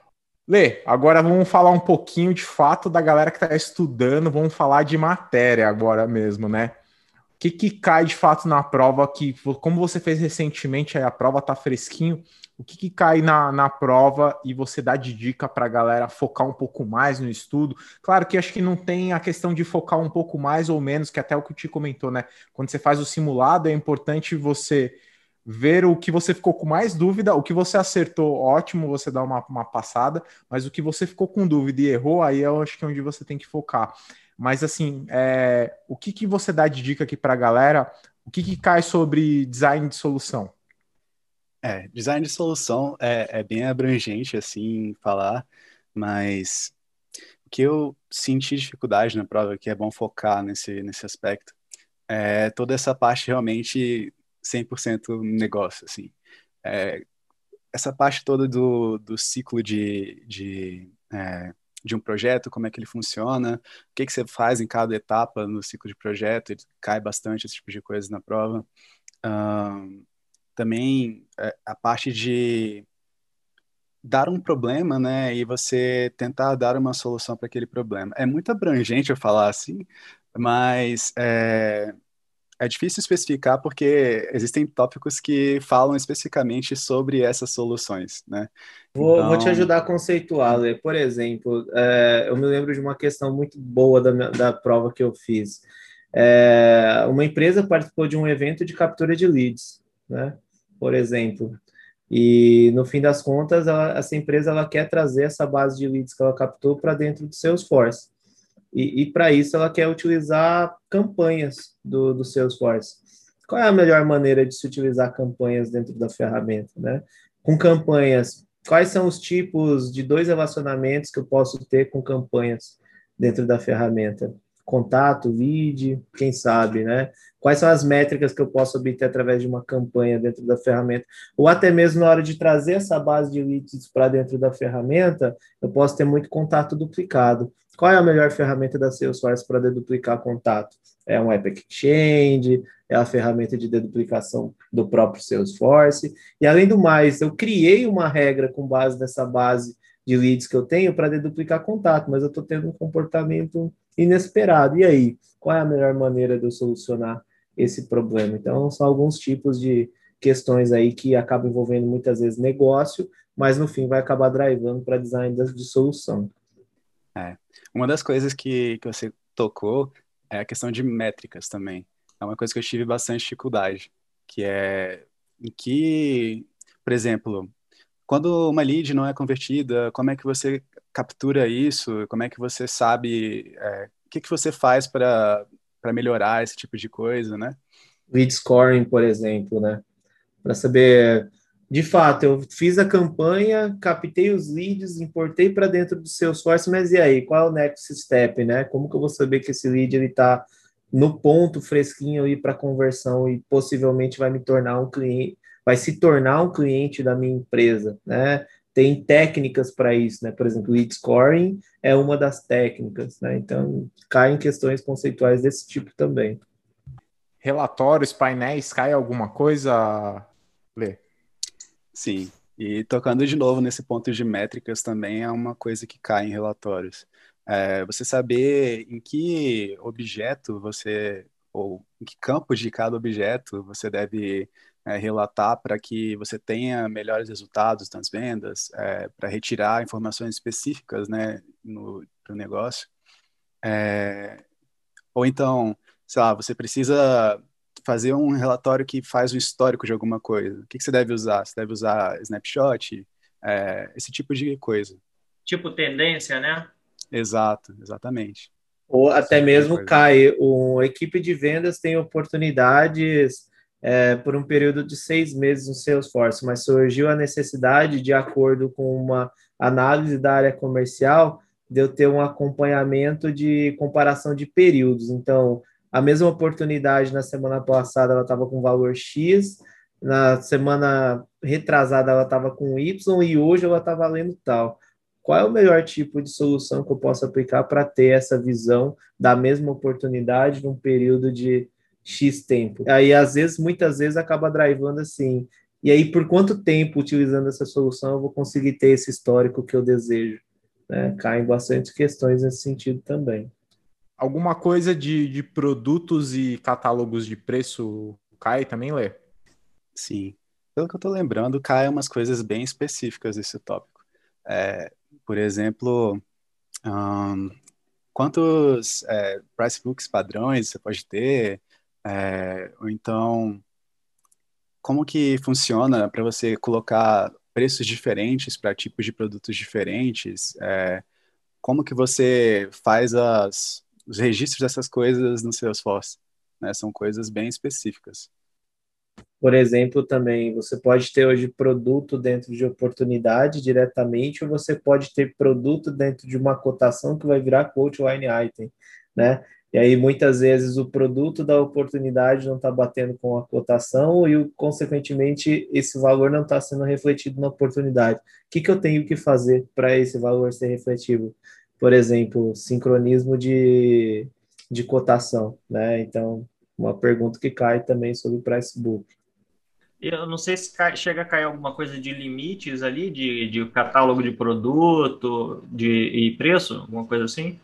Lê, agora vamos falar um pouquinho de fato da galera que está estudando, vamos falar de matéria agora mesmo, né? O que, que cai de fato na prova que, como você fez recentemente, aí a prova tá fresquinho, o que, que cai na, na prova e você dá de dica para a galera focar um pouco mais no estudo? Claro que acho que não tem a questão de focar um pouco mais ou menos, que até o que o Ti comentou, né? Quando você faz o simulado, é importante você ver o que você ficou com mais dúvida, o que você acertou, ótimo, você dá uma, uma passada, mas o que você ficou com dúvida e errou, aí eu acho que é onde você tem que focar. Mas assim, é, o que, que você dá de dica aqui para a galera? O que, que cai sobre design de solução? É, design de solução é, é bem abrangente, assim, falar, mas o que eu senti dificuldade na prova, que é bom focar nesse, nesse aspecto, é toda essa parte realmente 100% negócio, assim. É, essa parte toda do, do ciclo de, de, é, de um projeto, como é que ele funciona, o que, que você faz em cada etapa no ciclo de projeto, cai bastante esse tipo de coisa na prova. Um, também é, a parte de dar um problema, né, e você tentar dar uma solução para aquele problema. É muito abrangente eu falar assim, mas é, é difícil especificar porque existem tópicos que falam especificamente sobre essas soluções, né? Vou, então... vou te então ajudar a conceituar, Lê. Por exemplo, é, eu me lembro de uma questão muito boa da, da prova que eu fiz. É, uma empresa participou de um evento de captura de leads, né? Por exemplo. E no fim das contas, ela, essa empresa ela quer trazer essa base de leads que ela captou para dentro do Salesforce. E, e para isso ela quer utilizar campanhas do, do Salesforce. Qual é a melhor maneira de se utilizar campanhas dentro da ferramenta? Né? Com campanhas, quais são os tipos de dois relacionamentos que eu posso ter com campanhas dentro da ferramenta? Contato, lead, quem sabe, né? Quais são as métricas que eu posso obter através de uma campanha dentro da ferramenta? Ou até mesmo na hora de trazer essa base de leads para dentro da ferramenta, eu posso ter muito contato duplicado. Qual é a melhor ferramenta da Salesforce para deduplicar contato? É um Epic Exchange, é a ferramenta de deduplicação do próprio Salesforce. E além do mais, eu criei uma regra com base nessa base de leads que eu tenho para deduplicar contato, mas eu estou tendo um comportamento inesperado. E aí, qual é a melhor maneira de eu solucionar esse problema. Então, são alguns tipos de questões aí que acabam envolvendo muitas vezes negócio, mas no fim vai acabar drivando para design de solução. É. Uma das coisas que, que você tocou é a questão de métricas também. É uma coisa que eu tive bastante dificuldade, que é em que, por exemplo, quando uma lead não é convertida, como é que você captura isso? Como é que você sabe é, o que, que você faz para melhorar esse tipo de coisa, né? Lead scoring, por exemplo, né? Para saber, de fato, eu fiz a campanha, captei os leads, importei para dentro do Salesforce, mas e aí, qual é o next step, né? Como que eu vou saber que esse lead ele está no ponto fresquinho aí para conversão e possivelmente vai me tornar um cliente, vai se tornar um cliente da minha empresa, né? Tem técnicas para isso, né? Por exemplo, lead scoring é uma das técnicas, né? Então, cai em questões conceituais desse tipo também. Relatórios, painéis, cai alguma coisa, Lê? Sim. E tocando de novo nesse ponto de métricas também é uma coisa que cai em relatórios. É, você saber em que objeto você ou em que campo de cada objeto você deve é, relatar para que você tenha melhores resultados nas vendas, é, para retirar informações específicas né, no negócio. É, ou então, sei lá, você precisa fazer um relatório que faz o histórico de alguma coisa. O que, que você deve usar? Você deve usar snapshot, é, esse tipo de coisa. Tipo tendência, né? Exato, exatamente. Ou até mesmo cai, uma equipe de vendas tem oportunidades é, por um período de seis meses no Salesforce, mas surgiu a necessidade, de acordo com uma análise da área comercial, de eu ter um acompanhamento de comparação de períodos. Então, a mesma oportunidade na semana passada ela estava com valor X, na semana retrasada ela estava com Y e hoje ela está valendo tal. Qual é o melhor tipo de solução que eu posso aplicar para ter essa visão da mesma oportunidade num período de X tempo? Aí, às vezes, muitas vezes, acaba drivando assim. E aí, por quanto tempo utilizando essa solução eu vou conseguir ter esse histórico que eu desejo? Né? Caem bastante questões nesse sentido também. Alguma coisa de, de produtos e catálogos de preço cai também, Lê? Sim. Pelo que eu estou lembrando, cai umas coisas bem específicas desse tópico. É, por exemplo, um, quantos é, price books padrões você pode ter, é, ou então como que funciona para você colocar preços diferentes para tipos de produtos diferentes, é, como que você faz as, os registros dessas coisas no Salesforce, né? São coisas bem específicas. Por exemplo, também você pode ter hoje produto dentro de oportunidade diretamente, ou você pode ter produto dentro de uma cotação que vai virar quote line item, né? E aí muitas vezes o produto da oportunidade não está batendo com a cotação e, consequentemente, esse valor não está sendo refletido na oportunidade. O que, que eu tenho que fazer para esse valor ser refletido? Por exemplo, sincronismo de, de cotação, né? Então, uma pergunta que cai também sobre o price book. Eu não sei se cai, chega a cair alguma coisa de limites ali, de, de catálogo de produto de, e preço, alguma coisa assim?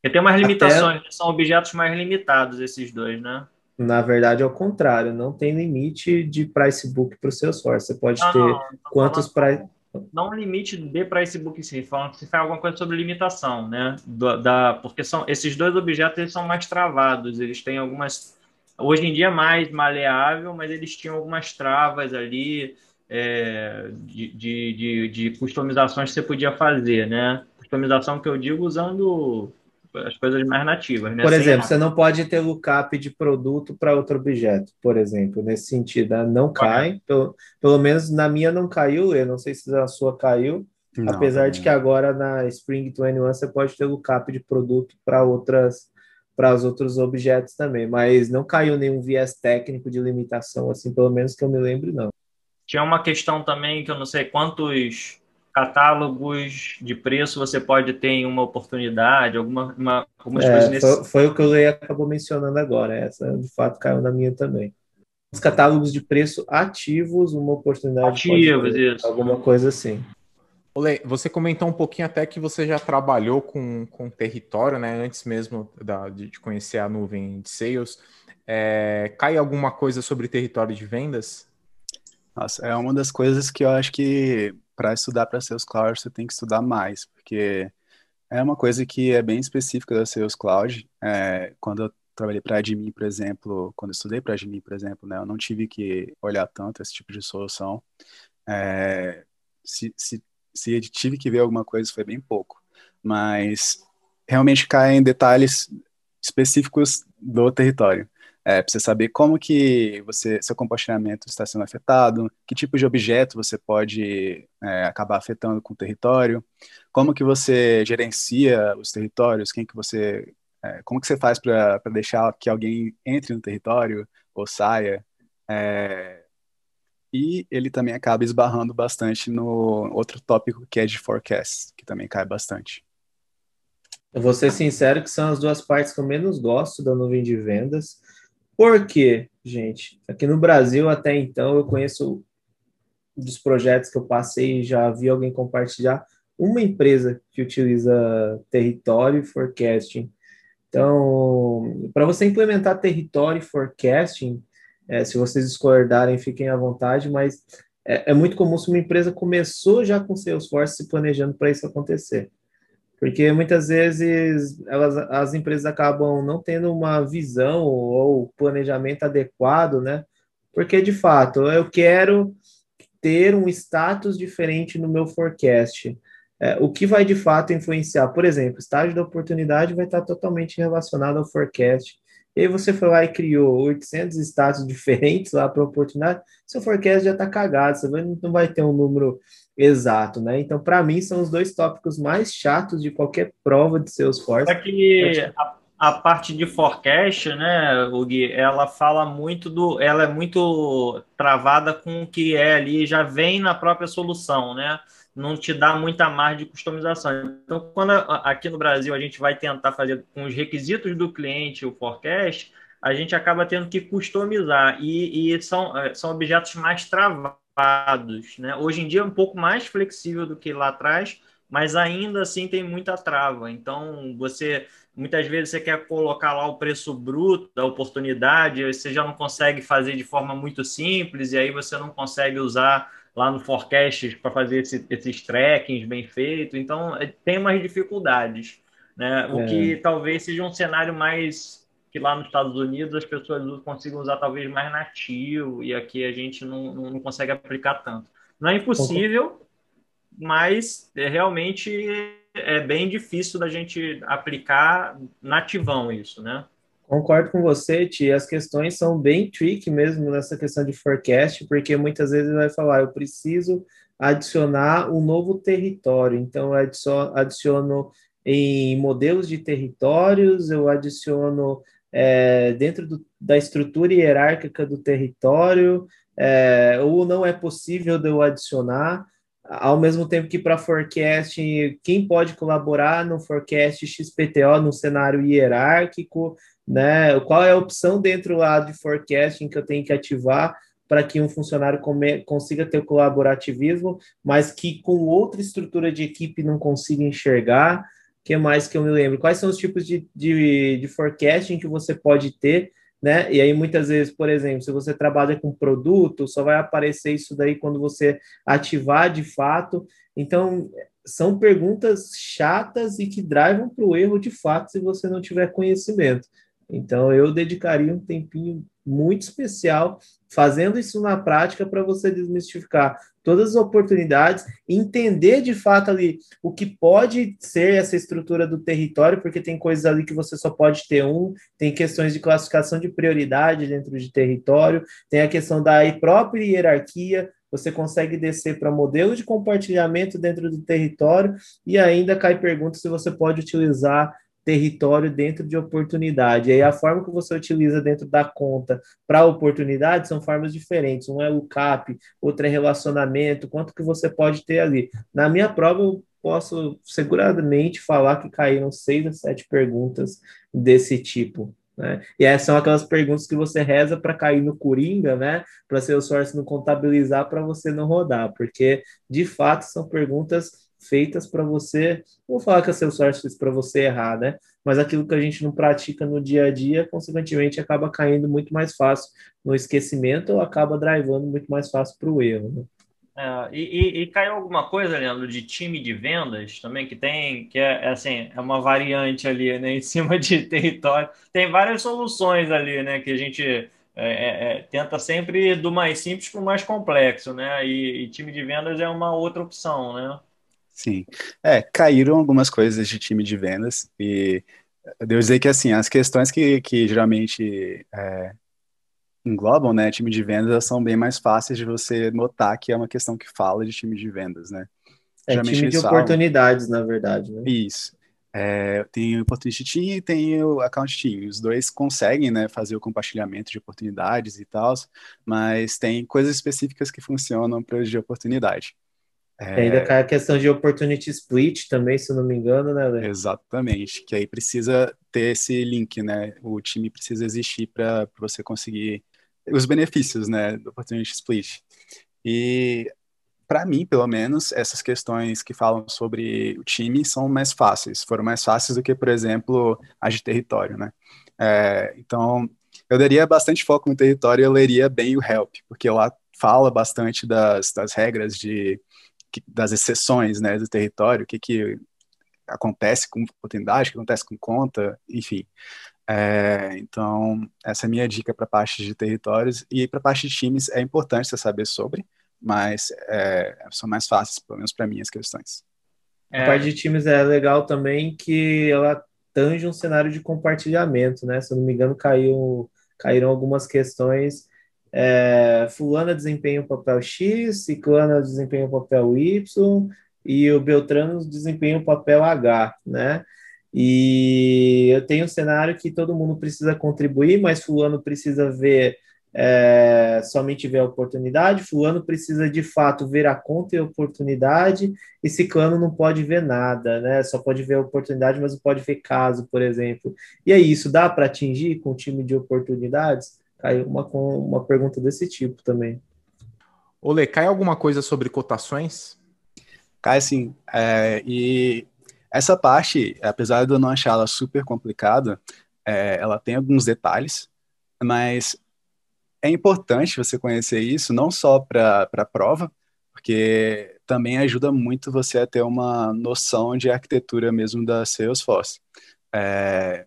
Porque tem umas limitações, Até... são objetos mais limitados esses dois, né? Na verdade, é o contrário, não tem limite de price book para o Salesforce. Você pode não, ter não, quantos price. Não limite de price book em si, falando que se faz alguma coisa sobre limitação, né? Da, da, porque são esses dois objetos eles são mais travados, eles têm algumas Hoje em dia é mais maleável, mas eles tinham algumas travas ali é, de, de, de, de, customizações que você podia fazer, né? Customização que eu digo usando as coisas mais nativas, né? Por exemplo, Sem... você não pode ter lookup de produto para outro objeto, por exemplo, nesse sentido, né? não cai, pelo, pelo menos na minha não caiu, eu não sei se na sua caiu, não, apesar não. de que agora na Spring 21 você pode ter lookup de produto para outras para os outros objetos também, mas não caiu nenhum viés técnico de limitação, assim, pelo menos que eu me lembre, não. Tinha uma questão também que eu não sei quantos catálogos de preço você pode ter em uma oportunidade, alguma, uma, algumas é, coisas nesse... Foi, foi o que o Lei acabou mencionando agora, essa de fato caiu na minha também. Os catálogos de preço ativos, uma oportunidade. Ativos, isso. Alguma coisa assim. Olê, você comentou um pouquinho até que você já trabalhou com, com território, né? Antes mesmo da, de conhecer a nuvem de sales. É, cai alguma coisa sobre território de vendas? Nossa, é uma das coisas que eu acho que para estudar para Sales Cloud você tem que estudar mais, porque é uma coisa que é bem específica da Sales Cloud. É, quando eu trabalhei para admin, por exemplo, quando eu estudei para admin, por exemplo, né, eu não tive que olhar tanto esse tipo de solução. É, se, se se tive que ver alguma coisa, foi bem pouco. Mas realmente cai em detalhes específicos do território. É, você saber como que você, seu compartilhamento está sendo afetado, que tipo de objeto você pode é, acabar afetando com o território, como que você gerencia os territórios, quem que você, é, como que você faz para deixar que alguém entre no território ou saia, é, e ele também acaba esbarrando bastante no outro tópico que é de forecast, que também cai bastante. Eu vou ser sincero que são as duas partes que eu menos gosto da nuvem de vendas. Por quê, gente? Aqui no Brasil, até então, eu conheço dos projetos que eu passei, já vi alguém compartilhar, uma empresa que utiliza território e forecasting. Então, para você implementar território forecasting, é, se vocês discordarem, fiquem à vontade, mas é, é, muito comum se uma empresa começou já com Salesforce se planejando para isso acontecer. Porque muitas vezes elas, as empresas acabam não tendo uma visão ou planejamento adequado, né? Porque, de fato, eu quero ter um status diferente no meu forecast. É, o que vai de fato influenciar? Por exemplo, estágio da oportunidade vai estar totalmente relacionado ao forecast. E aí você foi lá e criou 800 status diferentes lá para oportunidade, seu forecast já está cagado, você não vai ter um número exato, né? Então, para mim, são os dois tópicos mais chatos de qualquer prova de Salesforce. É que a, a parte de forecast, né, Gui, ela fala muito do, ela é muito travada com o que é ali, já vem na própria solução, né? Não te dá muita margem de customização. Então, quando aqui no Brasil a gente vai tentar fazer com os requisitos do cliente o forecast, a gente acaba tendo que customizar e, e são, é, são objetos mais travados. Né? Hoje em dia é um pouco mais flexível do que lá atrás, mas ainda assim tem muita trava. Então, você muitas vezes você quer colocar lá o preço bruto da oportunidade, você já não consegue fazer de forma muito simples, e aí você não consegue usar lá no forecast para fazer esse, esses trackings bem feitos. Então, é, tem umas dificuldades. Né? O é. que talvez seja um cenário mais que lá nos Estados Unidos as pessoas consigam usar talvez mais nativo e aqui a gente não, não consegue aplicar tanto. Não é impossível, mas é, realmente é bem difícil da gente aplicar nativão isso, né? Concordo com você, Ti. As questões são bem tricky mesmo nessa questão de forecast, porque muitas vezes vai falar, eu preciso adicionar um novo território. Então, eu adiciono em modelos de territórios, eu adiciono é, dentro do, da estrutura hierárquica do território, é, ou não é possível de eu adicionar. Ao mesmo tempo que para forecast, quem pode colaborar no forecast XPTO no cenário hierárquico, né? Qual é a opção dentro lá de forecasting que eu tenho que ativar para que um funcionário come, consiga ter colaborativismo, mas que com outra estrutura de equipe não consiga enxergar? que mais que eu me lembro? Quais são os tipos de, de, de forecasting que você pode ter né? E aí muitas vezes, por exemplo, se você trabalha com produto, só vai aparecer isso daí quando você ativar de fato. Então, são perguntas chatas e que drivam para o erro de fato se você não tiver conhecimento. Então, eu dedicaria um tempinho muito especial fazendo isso na prática para você desmistificar todas as oportunidades, entender de fato ali o que pode ser essa estrutura do território, porque tem coisas ali que você só pode ter um, tem questões de classificação de prioridade dentro de território, tem a questão da própria hierarquia, você consegue descer para modelo de compartilhamento dentro do território e ainda cai pergunta se você pode utilizar território dentro de oportunidade. E aí a forma que você utiliza dentro da conta para oportunidade são formas diferentes. Um é o CAP, outro é relacionamento, quanto que você pode ter ali. Na minha prova, eu posso seguramente falar que caíram seis a sete perguntas desse tipo. Né? E essas são aquelas perguntas que você reza para cair no Coringa, né? Para seu sorte não contabilizar para você não rodar, porque de fato são perguntas feitas para você, vou falar que a Salesforce fez para você errar, né? Mas aquilo que a gente não pratica no dia a dia, consequentemente, acaba caindo muito mais fácil no esquecimento ou acaba drivando muito mais fácil para o erro, né? É, e, e, caiu alguma coisa, Leandro, de time de vendas também, que tem, que é, é assim, é uma variante ali, né, em cima de território. Tem várias soluções ali, né, que a gente é, é, é tenta sempre do mais simples para o mais complexo, né, e, e time de vendas é uma outra opção, né. Sim. É, caíram algumas coisas de time de vendas e devo dizer que, assim, as questões que, que geralmente é, englobam, né, time de vendas são bem mais fáceis de você notar que é uma questão que fala de time de vendas, né? É geralmente time de oportunidades, na verdade, né? Isso. É, tem o Opportunity Team e tem o Account Team. Os dois conseguem né, fazer o compartilhamento de oportunidades e tal, mas tem coisas específicas que funcionam para os de oportunidade. É... Ainda cai a questão de opportunity split também, se eu não me engano, né, Lê? Exatamente, que aí precisa ter esse link, né? O time precisa existir para você conseguir os benefícios, né, do opportunity split. E para mim, pelo menos, essas questões que falam sobre o time são mais fáceis, foram mais fáceis do que, por exemplo, as de território, né? É, então, eu daria bastante foco no território e eu leria bem o help, porque lá fala bastante das, das regras de das exceções, né, do território, o que que acontece com oportunidade, o que acontece com conta, enfim. É, então, essa é a minha dica para a parte de territórios. E para a parte de times, é importante você saber sobre, mas é, são mais fáceis, pelo menos para mim, as questões. É. A parte de times é legal também que ela tange um cenário de compartilhamento, né? Se eu não me engano, caiu, caíram algumas questões. É, fulana desempenha o papel X, Ciclana desempenha o papel Y e o Beltrano desempenha o papel H, né? E eu tenho um cenário que todo mundo precisa contribuir, mas fulano precisa ver é, somente ver a oportunidade, fulano precisa de fato ver a conta e a oportunidade, e ciclano não pode ver nada, né? Só pode ver a oportunidade, mas não pode ver caso, por exemplo. E aí, isso dá para atingir com um time de oportunidades? Caiu uma, uma pergunta desse tipo também. Olê, cai alguma coisa sobre cotações? Cai sim. É, e essa parte, apesar de eu não achar ela super complicada, é, ela tem alguns detalhes, mas é importante você conhecer isso, não só para a prova, porque também ajuda muito você a ter uma noção de arquitetura mesmo da Salesforce. É,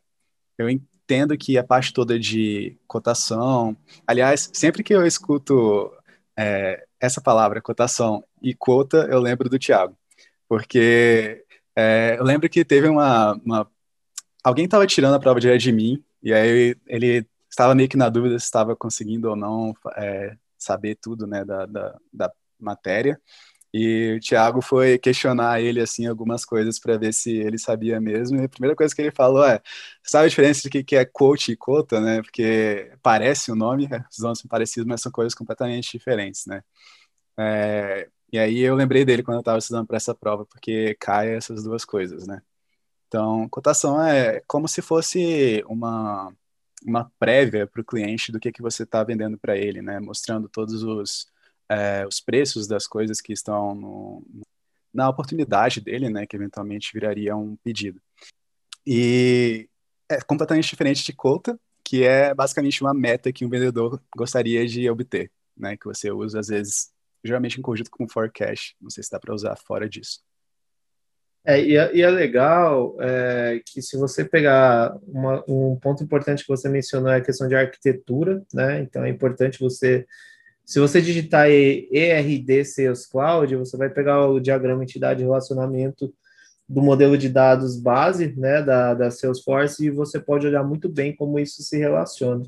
eu entendo que a parte toda de cotação, aliás, sempre que eu escuto é, essa palavra, cotação e quota, eu lembro do Thiago, porque é, eu lembro que teve uma, uma alguém estava tirando a prova de mim, e aí ele estava meio que na dúvida se estava conseguindo ou não é, saber tudo né, da, da, da, matéria. E o Thiago foi questionar ele assim algumas coisas para ver se ele sabia mesmo. E a primeira coisa que ele falou é: sabe a diferença de que é quote e cota, né? Porque parece o nome, os nomes são parecidos, mas são coisas completamente diferentes, né? É, e aí eu lembrei dele quando eu estava estudando para essa prova, porque cai essas duas coisas, né? Então, cotação é como se fosse uma uma prévia para o cliente do que, que você está vendendo para ele, né? Mostrando todos os, é, os preços das coisas que estão no, na oportunidade dele, né? Que eventualmente viraria um pedido. E é completamente diferente de cota, que é basicamente uma meta que um vendedor gostaria de obter, né? Que você usa às vezes, geralmente em conjunto com forecast. Não sei se dá para usar fora disso. É, e, é, e é legal é, que se você pegar uma, um ponto importante que você mencionou é a questão de arquitetura, né? Então é importante você, se você digitar ERD Sales Cloud, você vai pegar o diagrama entidade relacionamento do modelo de dados base, né, da, da Salesforce, e você pode olhar muito bem como isso se relaciona.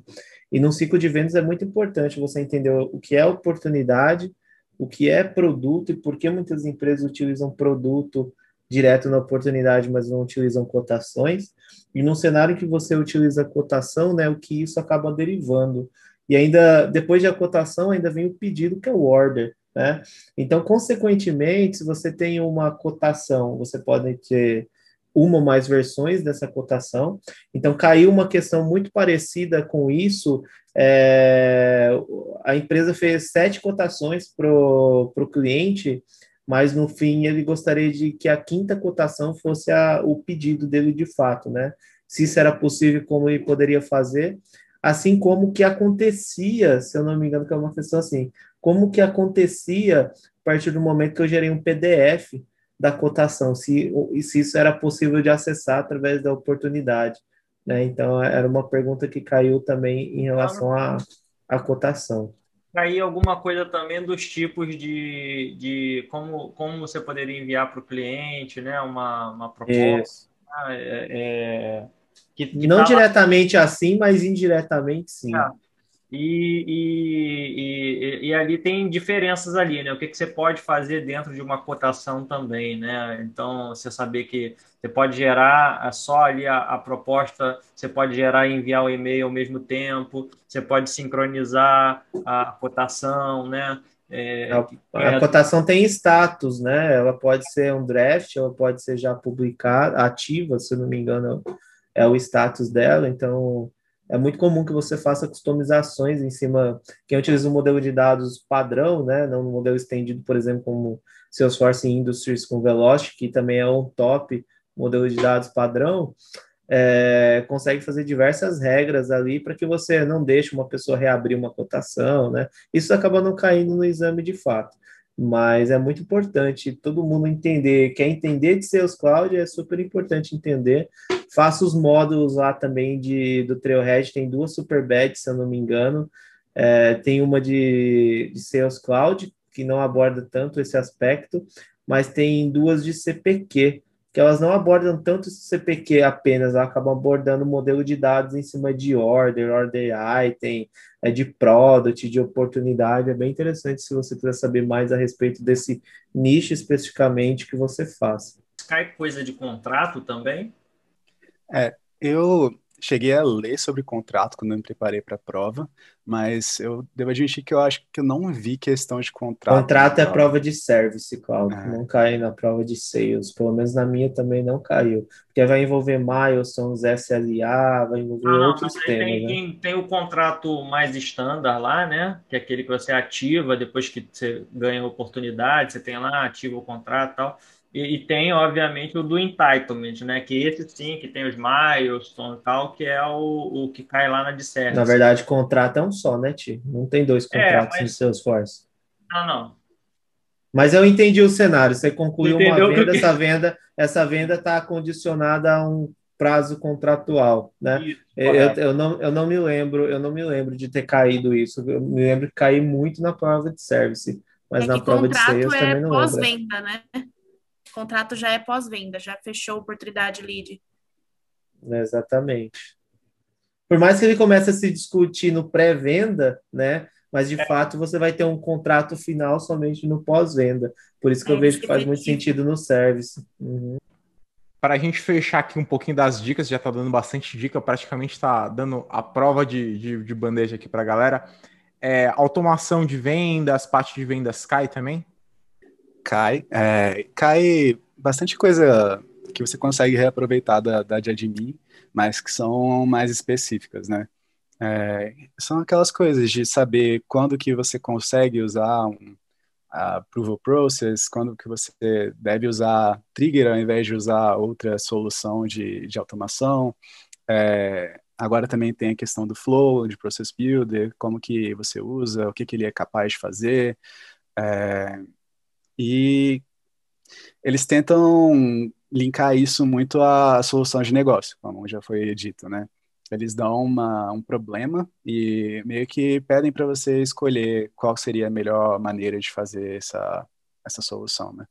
E no ciclo de vendas é muito importante você entender o que é oportunidade, o que é produto e por que muitas empresas utilizam produto direto na oportunidade, mas não utilizam cotações. E num cenário que você utiliza cotação, né, o que isso acaba derivando. E ainda, depois da cotação, ainda vem o pedido, que é o order. Né? Então, consequentemente, se você tem uma cotação, você pode ter uma ou mais versões dessa cotação. Então, caiu uma questão muito parecida com isso. É, a empresa fez sete cotações para o cliente mas no fim ele gostaria de que a quinta cotação fosse a, o pedido dele de fato, né? Se isso era possível, como ele poderia fazer, assim como que acontecia, se eu não me engano, que é uma questão assim, como que acontecia a partir do momento que eu gerei um PDF da cotação, se, se isso era possível de acessar através da oportunidade, né? Então era uma pergunta que caiu também em relação à, à cotação aí alguma coisa também dos tipos de, de como, como você poderia enviar para o cliente, né? Uma, uma proposta. Né? É, é, que, que Não diretamente assim, mas indiretamente sim. É. E, e, e, e, ali tem diferenças ali, né? O que, que você pode fazer dentro de uma cotação também, né? Então, você saber que você pode gerar só ali a, a proposta, você pode gerar e enviar o e-mail ao mesmo tempo, você pode sincronizar a cotação, né? É, a, a é... cotação tem status, né? Ela pode ser um draft, ela pode ser já publicada, ativa, se não me engano, é o status dela. Então, é muito comum que você faça customizações em cima. Quem utiliza um modelo de dados padrão, né, não um modelo estendido, por exemplo, como Salesforce Industries com Velocity, que também é um top modelo de dados padrão, é, consegue fazer diversas regras ali para que você não deixe uma pessoa reabrir uma cotação, né? Isso acaba não caindo no exame de fato. Mas é muito importante todo mundo entender. Quer entender de Sales Cloud, é super importante entender. Faça os módulos lá também de, do Trailhead, tem duas super badges, se eu não me engano. É, tem uma de, de Sales Cloud, que não aborda tanto esse aspecto, mas tem duas de CPQ, que elas não abordam tanto esse CPQ apenas, elas acabam abordando o modelo de dados em cima de order, order item, é de product, de oportunidade. É bem interessante se você quiser saber mais a respeito desse nicho especificamente que você faz. Cai coisa de contrato também? É, eu cheguei a ler sobre contrato quando eu me preparei para a prova, mas eu devo admitir que eu acho que eu não vi questão de contrato. Contrato é prova de service, Claudio, é. não cai na prova de sales, pelo menos na minha também não caiu, porque vai envolver milestones, SLA, vai envolver ah, outros temas. Tem, né? tem, tem, o contrato mais estándar lá, né, que é aquele que você ativa depois que você ganha oportunidade, você tem lá, ativa o contrato e tal, e, e, tem, obviamente, o do entitlement, né? Que esse sim, que tem os milestones e tal, que é o, o que cai lá na dissertação. Na verdade, contrato é um só, né, Ti? Não tem dois é, contratos é, mas... em Salesforce. Não, não. Mas eu entendi o cenário. Você concluiu Entendeu uma venda, que... essa venda, essa venda está condicionada a um prazo contratual, né? Isso, eu, eu, não, eu não me lembro, eu não me lembro de ter caído isso. Eu me lembro que caí muito na prova de service, mas é na prova de sales é também não lembro. pós-venda, né? O contrato já é pós-venda, já fechou a oportunidade lead. Exatamente. Por mais que ele comece a se discutir no pré-venda, né? Mas de é. fato você vai ter um contrato final somente no pós-venda. Por isso que é, eu vejo que faz muito sentido no service. Uhum. Para a gente fechar aqui um pouquinho das dicas, já está dando bastante dica, praticamente está dando a prova de, de, de bandeja aqui para a galera. É, automação de vendas, parte de vendas cai também? Cai. É, cai bastante coisa que você consegue reaproveitar da, da de admin, mas que são mais específicas, né? É, são aquelas coisas de saber quando que você consegue usar um approval process, quando que você deve usar trigger ao invés de usar outra solução de, de automação. É, agora também tem a questão do flow, de process builder, como que você usa, o que, que ele é capaz de fazer. É, e eles tentam linkar isso muito à solução de negócio, como já foi dito, né? Eles dão uma, um problema e meio que pedem para você escolher qual seria a melhor maneira de fazer essa, essa solução, né?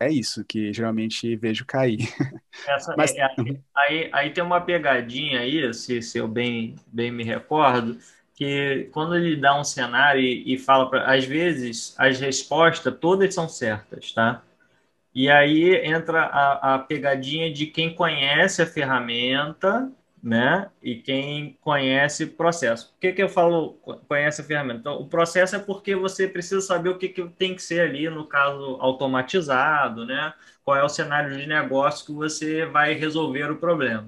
É isso que geralmente vejo cair. Essa, Mas, é, aí, aí tem uma pegadinha aí, se, se eu bem, bem me recordo, que quando ele dá um cenário e, e fala para, às vezes as respostas todas são certas, tá? E aí entra a, a pegadinha de quem conhece a ferramenta, né? E quem conhece o processo. Por que, que eu falo conhece a ferramenta? Então, o processo é porque você precisa saber o que, que tem que ser ali, no caso, automatizado, né? Qual é o cenário de negócio que você vai resolver o problema.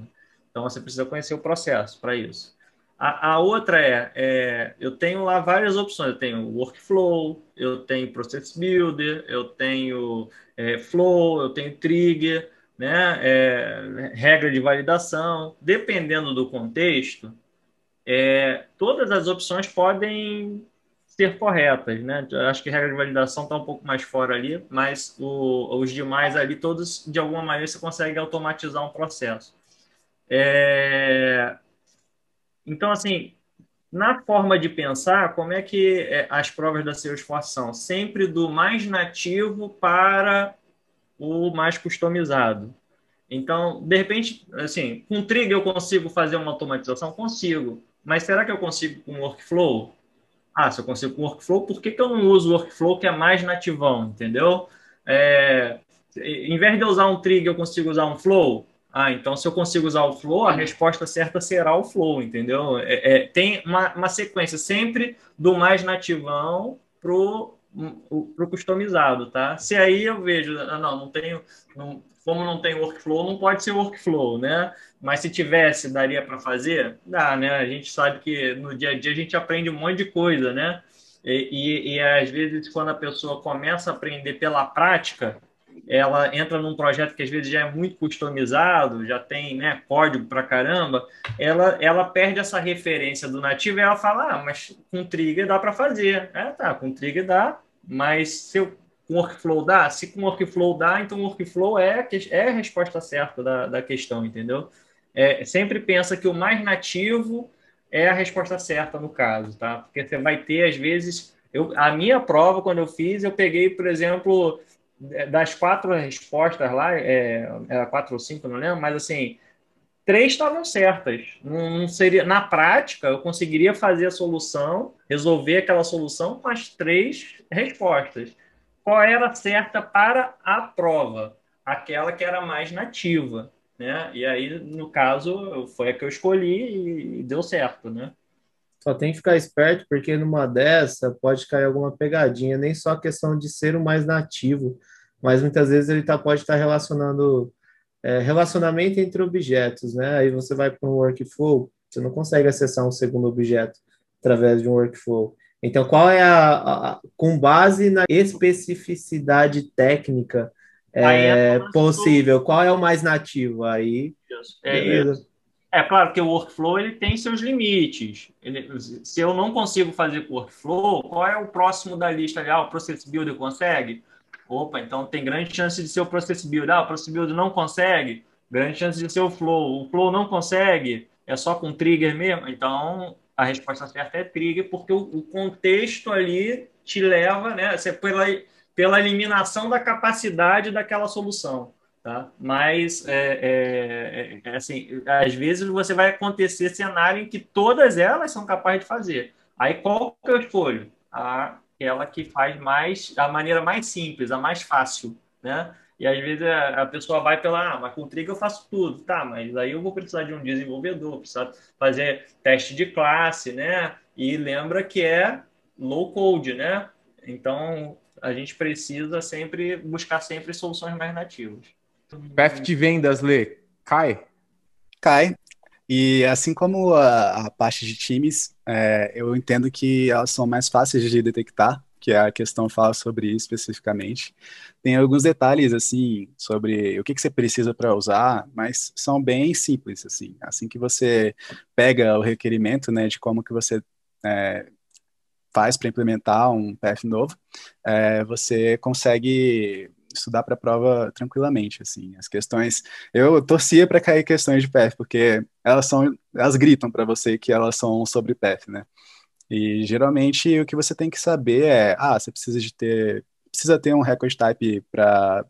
Então, você precisa conhecer o processo para isso. A, a outra é, é, eu tenho lá várias opções. Eu tenho workflow, eu tenho process builder, eu tenho é, flow, eu tenho trigger, né? É, regra de validação. Dependendo do contexto, é, todas as opções podem ser corretas, né? Acho que regra de validação está um pouco mais fora ali, mas o, os demais ali, todos, de alguma maneira, você consegue automatizar um processo. É, então, assim, na forma de pensar, como é que é, as provas da Salesforce são? Sempre do mais nativo para o mais customizado. Então, de repente, assim, com Trigger eu consigo fazer uma automatização? Consigo. Mas será que eu consigo com Workflow? Ah, se eu consigo com Workflow, por que, que eu não uso o Workflow que é mais nativão, entendeu? É, em vez de eu usar um Trigger, eu consigo usar um Flow? Ah, então se eu consigo usar o flow, a resposta certa será o flow, entendeu? É, é, tem uma, uma, sequência sempre do mais nativão pro, pro customizado, tá? Se aí eu vejo, ah, não, não tenho, não, como não tem workflow, não pode ser workflow, né? Mas se tivesse, daria para fazer? Dá, né? A gente sabe que no dia a dia a gente aprende um monte de coisa, né? E, e, e às vezes, quando a pessoa começa a aprender pela prática, ela entra num projeto que às vezes já é muito customizado, já tem né, código para caramba, ela, ela perde essa referência do nativo e ela fala, ah, mas com trigger dá para fazer. É, tá, com trigger dá, mas se eu, com workflow dá? Se com workflow dá, então workflow é, é a resposta certa da, da questão, entendeu? É, sempre pensa que o mais nativo é a resposta certa no caso, tá? Porque você vai ter, às vezes... Eu, a minha prova, quando eu fiz, eu peguei, por exemplo das quatro respostas lá, é, era quatro ou cinco, não lembro, mas assim, três estavam certas. Não, não, seria, na prática, eu conseguiria fazer a solução, resolver aquela solução com as três respostas. Qual era certa para a prova? Aquela que era mais nativa, né? E aí, no caso, foi a que eu escolhi e deu certo, né? Só tem que ficar esperto, porque numa dessa pode cair alguma pegadinha, nem só a questão de ser o mais nativo, mas muitas vezes ele tá, pode estar tá relacionando é, relacionamento entre objetos, né? Aí você vai para um workflow, você não consegue acessar um segundo objeto através de um workflow. Então, qual é a, a com base na especificidade técnica é, é possível, qual é o mais nativo? Aí, é beleza. É claro que o workflow ele tem seus limites. Ele, se eu não consigo fazer workflow, qual é o próximo da lista? Ah, o Process Builder consegue? Opa, então tem grande chance de ser o Process Builder. Ah, o Process Builder não consegue, grande chance de ser o Flow. O Flow não consegue, é só com trigger mesmo. Então, a resposta certa é trigger, porque o, o contexto ali te leva, né? Você, pela, pela eliminação da capacidade daquela solução. Tá? Mas, é, é, é, assim, às vezes você vai acontecer cenário em que todas elas são capazes de fazer. Aí qual que eu escolho? Aquela que faz mais, a maneira mais simples, a mais fácil, né? E às vezes a, pessoa vai pela, ah, mas com Trigger eu faço tudo, tá? Mas aí eu vou precisar de um desenvolvedor, precisar fazer teste de classe, né? E lembra que é low code, né? Então a gente precisa sempre buscar sempre soluções mais nativas. PF de vendas, Lê, cai? Cai. E assim como a, a parte de times, é, eu entendo que elas são mais fáceis de detectar, que a questão fala sobre especificamente. Tem alguns detalhes assim sobre o que, que você precisa para usar, mas são bem simples assim. Assim que você pega o requerimento, né, de como que você é, faz para implementar um PF novo, é, você consegue estudar para a prova tranquilamente, assim. As questões, eu torcia para cair questões de PF, porque elas são, elas gritam para você que elas são sobre PF, né? E geralmente o que você tem que saber é, ah, você precisa de ter, precisa ter um record type para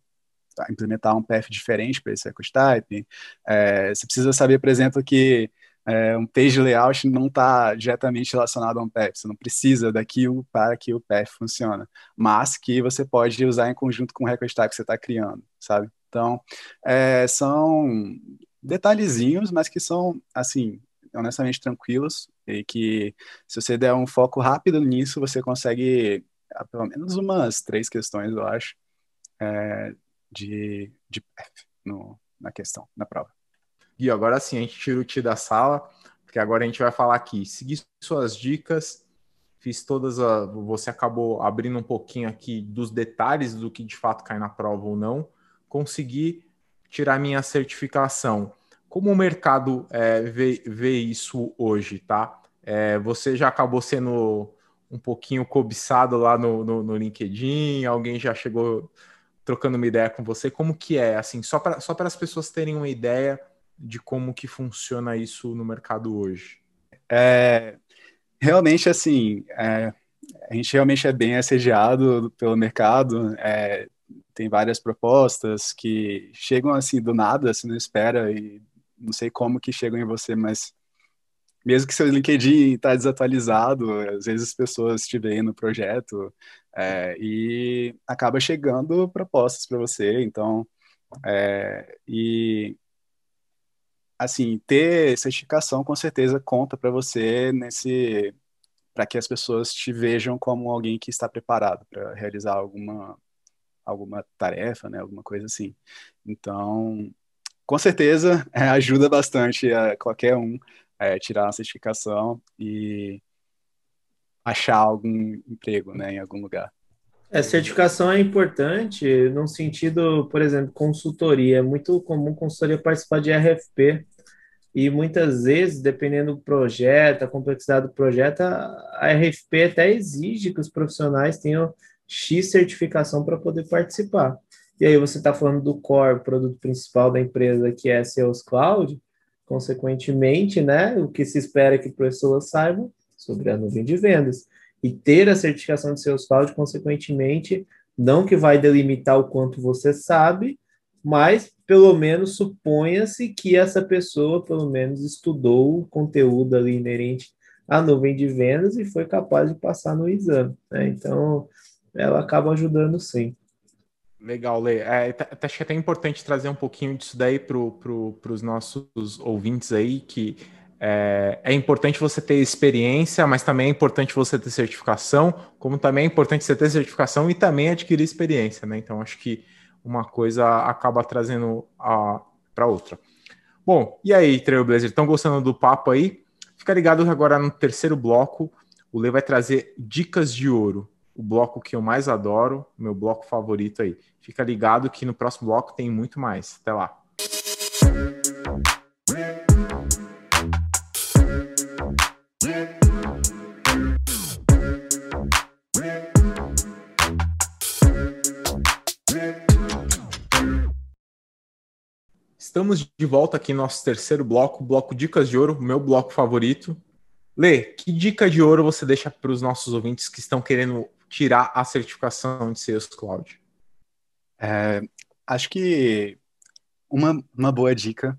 implementar um PF diferente para esse record type. É, você precisa saber, por exemplo, que é, um page layout não está diretamente relacionado a um path, você não precisa daquilo para que o path funcione, mas que você pode usar em conjunto com o record type que você está criando, sabe? Então, é, são detalhezinhos, mas que são, assim, honestamente tranquilos e que se você der um foco rápido nisso, você consegue ah, pelo menos umas três questões, eu acho, é, de, de path no, na questão, na prova. Gui, agora sim, a gente tira o ti da sala, porque agora a gente vai falar aqui. Segui suas dicas, fiz todas a. Você acabou abrindo um pouquinho aqui dos detalhes do que de fato cai na prova ou não. Consegui tirar minha certificação. Como o mercado é, vê, vê isso hoje, tá? É, você já acabou sendo um pouquinho cobiçado lá no, no, no, LinkedIn, alguém já chegou trocando uma ideia com você, como que é, assim, só para só as pessoas terem uma ideia de como que funciona isso no mercado hoje? É, realmente, assim, é, a gente realmente é bem assediado pelo mercado, é, tem várias propostas que chegam assim do nada, você não espera e não sei como que chegam em você, mas mesmo que seu LinkedIn está desatualizado, às vezes as pessoas te veem no projeto é, e acaba chegando propostas para você, então é, e assim, ter certificação com certeza conta para você nesse para que as pessoas te vejam como alguém que está preparado para realizar alguma alguma tarefa, né, alguma coisa assim. Então, com certeza, é, ajuda bastante a qualquer um é, tirar a certificação e achar algum emprego, né, em algum lugar. A certificação é importante no sentido, por exemplo, consultoria. É muito comum consultoria participar de RFP. E muitas vezes, dependendo do projeto, a complexidade do projeto, a RFP até exige que os profissionais tenham X certificação para poder participar. E aí você está falando do core, produto principal da empresa, que é Sales Cloud, consequentemente, né, o que se espera que pessoas saibam sobre a nuvem de vendas e ter a certificação de seus cloud, consequentemente, não que vai delimitar o quanto você sabe, mas pelo menos suponha-se que essa pessoa, pelo menos, estudou o conteúdo ali inerente à nuvem de vendas e foi capaz de passar no exame. Né? Então, ela acaba ajudando sim. Legal, Lê. É, acho que é até importante trazer um pouquinho disso daí para pro, os nossos ouvintes aí, que é, é, importante você ter experiência, mas também é importante você ter certificação, como também é importante você ter certificação e também adquirir experiência, né? Então acho que uma coisa acaba trazendo para outra. Bom, e aí, Trailblazer, estão gostando do papo aí? Fica ligado agora no terceiro bloco, o Lê vai trazer dicas de ouro, o bloco que eu mais adoro, meu bloco favorito aí. Fica ligado que no próximo bloco tem muito mais. Até lá. Estamos de volta aqui no nosso terceiro bloco, bloco Dicas de Ouro, meu bloco favorito. Lê, que dica de ouro você deixa para os nossos ouvintes que estão querendo tirar a certificação de Sales Cloud? É, acho que uma, uma boa dica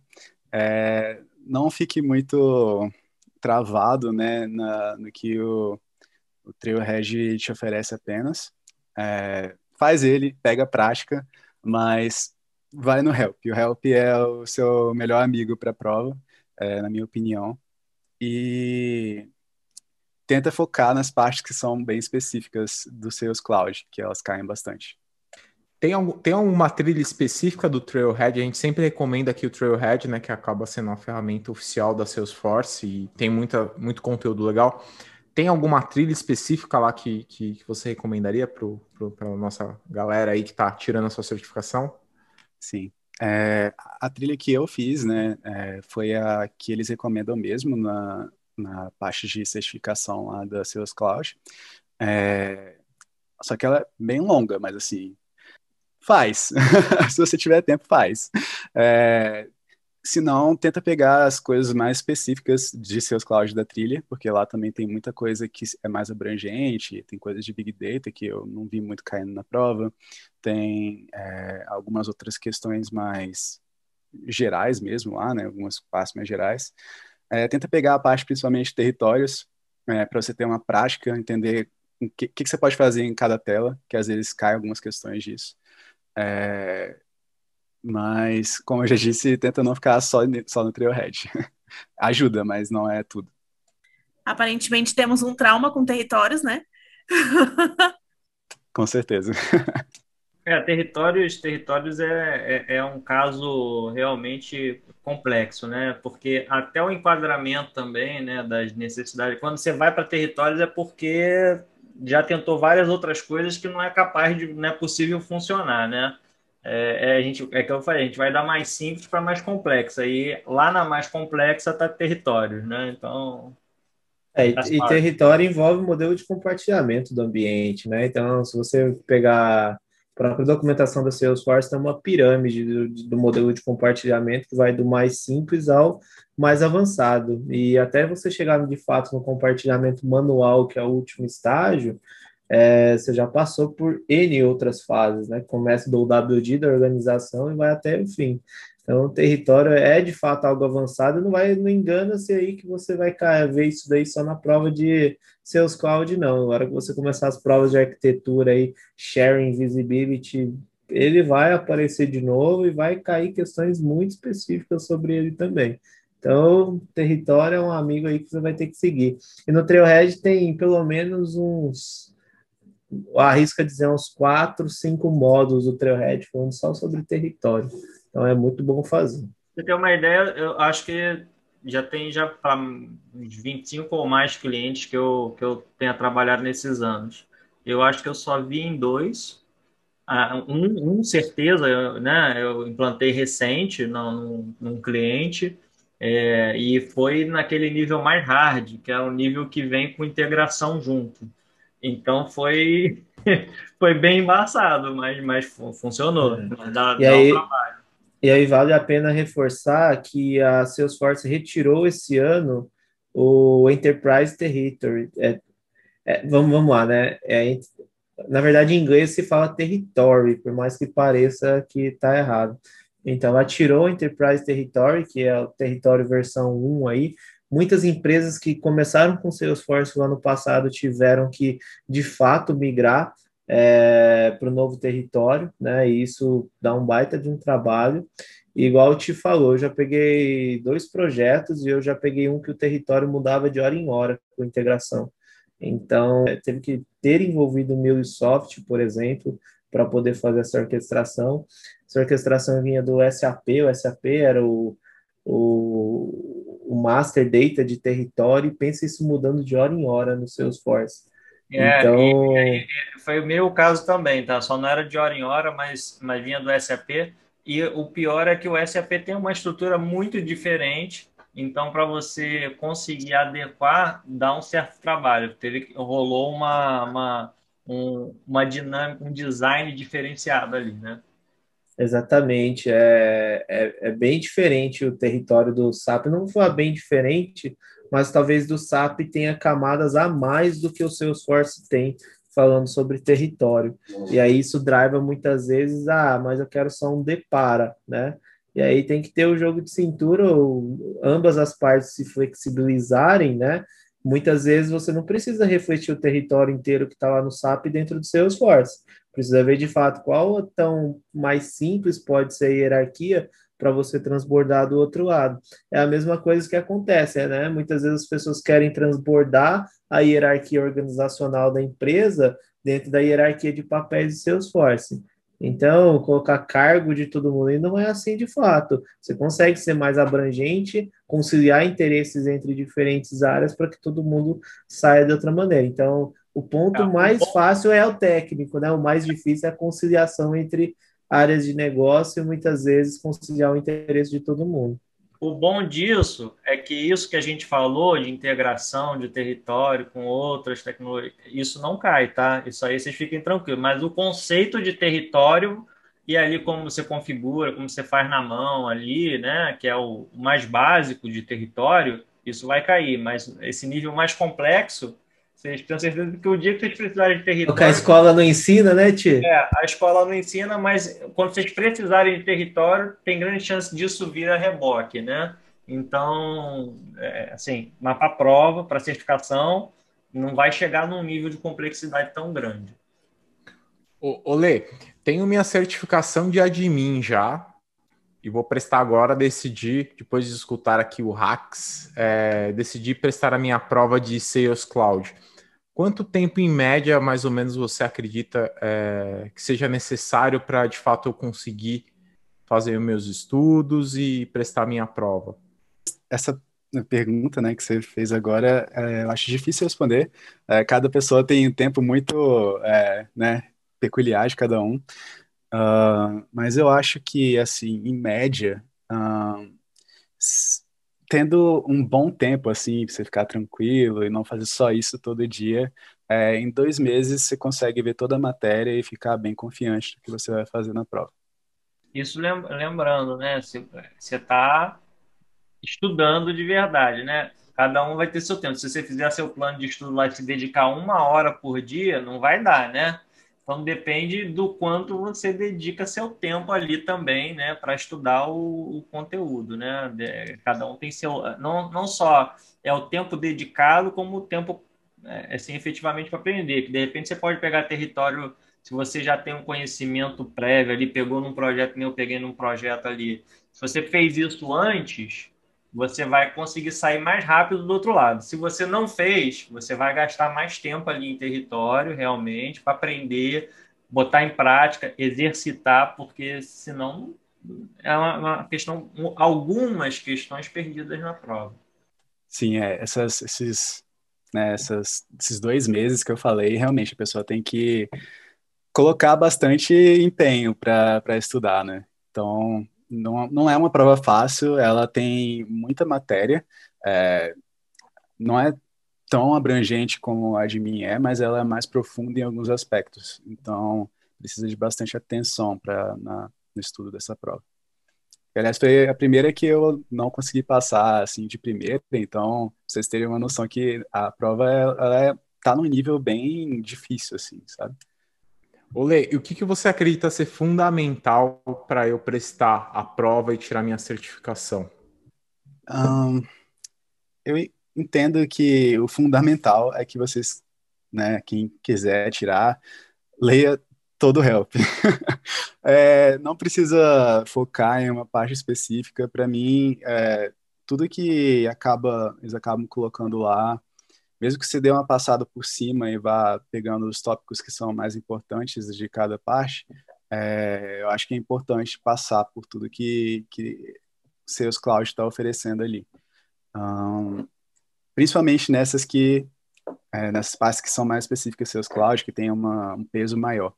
é não fique muito travado né, na, no que o, o Trailhead te oferece apenas. É, faz ele, pega a prática, mas vai no Help. O Help é o seu melhor amigo para a prova, é, na minha opinião. E tenta focar nas partes que são bem específicas dos seus cloud, que elas caem bastante. Tem, algum, tem alguma trilha específica do Trailhead? A gente sempre recomenda aqui o Trailhead, né, que acaba sendo uma ferramenta oficial da Salesforce e tem muita, muito conteúdo legal. Tem alguma trilha específica lá que, que, que você recomendaria para a nossa galera aí que está tirando a sua certificação? Sim. É, a trilha que eu fiz, né, é, foi a que eles recomendam mesmo na, na parte de certificação lá da Sales Cloud. É, só que ela é bem longa, mas assim, faz. Se você tiver tempo, faz. É, se não, tenta pegar as coisas mais específicas de seus clouds da trilha, porque lá também tem muita coisa que é mais abrangente, tem coisas de Big Data que eu não vi muito caindo na prova, tem é, algumas outras questões mais gerais mesmo lá, né, algumas partes mais gerais. É, tenta pegar a parte principalmente de territórios, é, para você ter uma prática, entender o que, que, você pode fazer em cada tela, que às vezes cai algumas questões disso. É, mas, como eu já disse, tenta não ficar só, só no Trailhead. Ajuda, mas não é tudo. Aparentemente temos um trauma com territórios, né? com certeza. É, territórios, territórios é, é, é, um caso realmente complexo, né? Porque até o enquadramento também, né, das necessidades. Quando você vai para territórios é porque já tentou várias outras coisas que não é capaz de, não é possível funcionar, né? É, é, a gente, é que eu falei, a gente vai dar mais simples para mais complexa. E lá na mais complexa está território, né? Então. É, e, e território envolve o modelo de compartilhamento do ambiente, né? Então, se você pegar a própria documentação da Salesforce, tem uma pirâmide do, do modelo de compartilhamento que vai do mais simples ao mais avançado. E até você chegar de fato no compartilhamento manual, que é o último estágio, é, você já passou por N outras fases, né? Começa do WD da organização e vai até o fim. Então, o território é de fato algo avançado, não vai, não engana-se aí que você vai ver isso daí só na prova de seus cloud, não. Na hora que você começar as provas de arquitetura aí, sharing, visibility, ele vai aparecer de novo e vai cair questões muito específicas sobre ele também. Então, território é um amigo aí que você vai ter que seguir. E no Trailhead tem pelo menos uns arrisca dizer uns quatro, cinco módulos do Trailhead falando só sobre território. Então é muito bom fazer. Você tem uma ideia, eu acho que já tem já para uns 25 ou mais clientes que eu, que eu tenha trabalhado nesses anos. Eu acho que eu só vi em dois. Ah, um, um certeza, né? Eu implantei recente num, num cliente é, e foi naquele nível mais hard, que é o nível que vem com integração junto. Então foi foi bem embaçado, mas, mas funcionou. É. Dá, e, dá aí, um e aí vale a pena reforçar que a Salesforce retirou esse ano o Enterprise Territory. É, é, vamos, vamos lá, né? É, na verdade, em inglês se fala territory, por mais que pareça que está errado. Então, ela tirou o Enterprise Territory, que é o território versão 1 aí, Muitas empresas que começaram com Salesforce no ano passado tiveram que, de fato, migrar é, para o novo território, né? E isso dá um baita de um trabalho. E, igual eu te falou, eu já peguei dois projetos e eu já peguei um que o território mudava de hora em hora com integração. Então, é, teve que ter envolvido o MuleSoft, por exemplo, para poder fazer essa orquestração. Essa orquestração vinha do SAP, o SAP era o, o, o master data de território e pensa isso mudando de hora em hora no Salesforce. É, então... E, e, foi o meu caso também, tá? Só não era de hora em hora, mas, mas vinha do SAP. E o pior é que o SAP tem uma estrutura muito diferente. Então, para você conseguir adequar, dá um certo trabalho. Teve, rolou uma, uma, um, uma dinâmica, um design diferenciado ali, né? Exatamente, é, é, é, bem diferente o território do SAP, não vou bem diferente, mas talvez do SAP tenha camadas a mais do que o Salesforce tem falando sobre território. E aí isso drive muitas vezes, ah, mas eu quero só um depara, né? E aí tem que ter o jogo de cintura, ou ambas as partes se flexibilizarem, né? Muitas vezes você não precisa refletir o território inteiro que está lá no SAP dentro do Salesforce. Precisa ver de fato qual tão mais simples pode ser a hierarquia para você transbordar do outro lado. É a mesma coisa que acontece, né? Muitas vezes as pessoas querem transbordar a hierarquia organizacional da empresa dentro da hierarquia de papéis de Salesforce. Então, colocar cargo de todo mundo e não é assim de fato. Você consegue ser mais abrangente, conciliar interesses entre diferentes áreas para que todo mundo saia de outra maneira. Então, o ponto é, mais bom... fácil é o técnico, né? O mais difícil é a conciliação entre áreas de negócio e muitas vezes conciliar o interesse de todo mundo. O bom disso é que isso que a gente falou de integração de território com outras tecnologias, isso não cai, tá? Isso aí vocês fiquem tranquilos. Mas o conceito de território e ali como você configura, como você faz na mão ali, né? Que é o mais básico de território, isso vai cair. Mas esse nível mais complexo, vocês tenham certeza que o dia que vocês precisarem de território. Porque a escola não ensina, né, Ti? É, a escola não ensina, mas quando vocês precisarem de território, tem grande chance disso vir a reboque, né? Então, é, assim, mas para prova, para certificação, não vai chegar num nível de complexidade tão grande. Ô, Lê, tenho minha certificação de admin já, e vou prestar agora, decidi, depois de escutar aqui o Hacks, é, decidi prestar a minha prova de Sales Cloud. Quanto tempo, em média, mais ou menos, você acredita é, que seja necessário para, de fato, eu conseguir fazer os meus estudos e prestar minha prova? Essa pergunta né, que você fez agora, é, eu acho difícil responder. É, cada pessoa tem um tempo muito é, né, peculiar de cada um. Uh, mas eu acho que, assim, em média, uh, tendo um bom tempo, assim, pra você ficar tranquilo e não fazer só isso todo dia, é, em dois meses você consegue ver toda a matéria e ficar bem confiante do que você vai fazer na prova. Isso lembrando, né? Você está estudando de verdade, né? Cada um vai ter seu tempo. Se você fizer seu plano de estudo lá e se dedicar uma hora por dia, não vai dar, né? Então depende do quanto você dedica seu tempo ali também, né, para estudar o, o, conteúdo, né? Cada um tem seu, não, não só é o tempo dedicado, como o tempo assim, efetivamente para aprender. Que de repente você pode pegar território, se você já tem um conhecimento prévio ali, pegou num projeto, eu peguei num projeto ali. Se você fez isso antes, você vai conseguir sair mais rápido do outro lado. Se você não fez, você vai gastar mais tempo ali em território, realmente, para aprender, botar em prática, exercitar, porque senão é uma, uma questão, algumas questões perdidas na prova. Sim, é, essas, esses, né, essas, esses dois meses que eu falei, realmente a pessoa tem que colocar bastante empenho para estudar, né? Então, não, não é uma prova fácil, ela tem muita matéria, é, não é tão abrangente como a de mim é, mas ela é mais profunda em alguns aspectos. Então, precisa de bastante atenção para no estudo dessa prova. Aliás, foi a primeira que eu não consegui passar assim de primeira, então vocês terem uma noção que a prova ela é, tá num nível bem difícil assim, sabe? Olê, e o que, que você acredita ser fundamental para eu prestar a prova e tirar minha certificação? Um, eu entendo que o fundamental é que vocês, né, quem quiser tirar, leia todo o help. é, não precisa focar em uma parte específica. Para mim, é, tudo que acaba, eles acabam colocando lá, mesmo que você dê uma passada por cima e vá pegando os tópicos que são mais importantes de cada parte, é, eu acho que é importante passar por tudo que, que Sales Cloud está oferecendo ali. Um, principalmente nessas que é, nessas partes que são mais específicas Sales Cloud, que tem uma, um peso maior.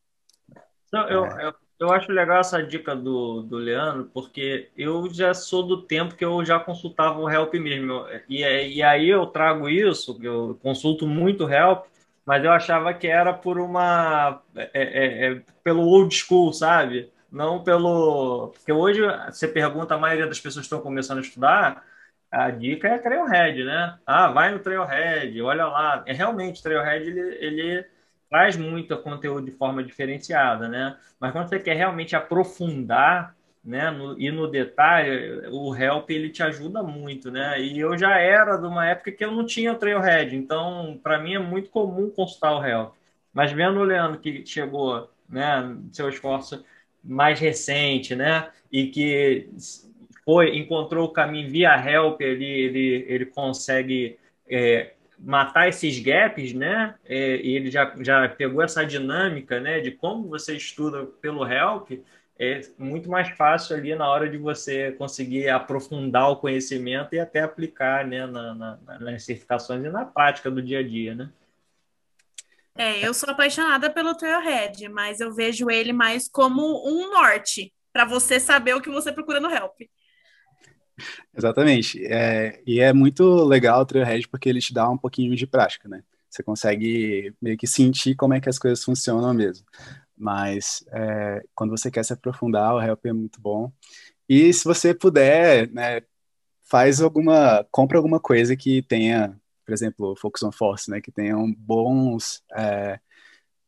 Não, eu, é. eu, eu acho legal essa dica do, do Leandro, porque eu já sou do tempo que eu já consultava o Help mesmo. E, e aí eu trago isso, eu consulto muito Help, mas eu achava que era por uma. É, é, é, pelo old school, sabe? Não pelo. Porque hoje você pergunta, a maioria das pessoas que estão começando a estudar, a dica é Trailhead, né? Ah, vai no Trailhead, olha lá. É realmente, Trailhead ele, ele traz muito conteúdo de forma diferenciada, né? Mas quando você quer realmente aprofundar, né, no, e no detalhe, o Help ele te ajuda muito, né? E eu já era de uma época que eu não tinha Trailhead, então para mim é muito comum consultar o Help. Mas vendo o Leandro que chegou, né, seu esforço mais recente, né, e que foi encontrou o caminho via Help, ele ele, ele consegue é, matar esses gaps, né? É, e ele já, já pegou essa dinâmica, né? De como você estuda pelo help, é muito mais fácil ali na hora de você conseguir aprofundar o conhecimento e até aplicar, né? Na, na, nas certificações e na prática do dia a dia, né? É, eu sou apaixonada pelo Trailhead, mas eu vejo ele mais como um norte para você saber o que você procura no Help. Exatamente. É, e é muito legal o Trailhead porque ele te dá um pouquinho de prática, né? Você consegue meio que sentir como é que as coisas funcionam mesmo. Mas é, quando você quer se aprofundar, o Help é muito bom. E se você puder, né, faz alguma, compra alguma coisa que tenha, por exemplo, Focus on Force, né, que tenham bons, é,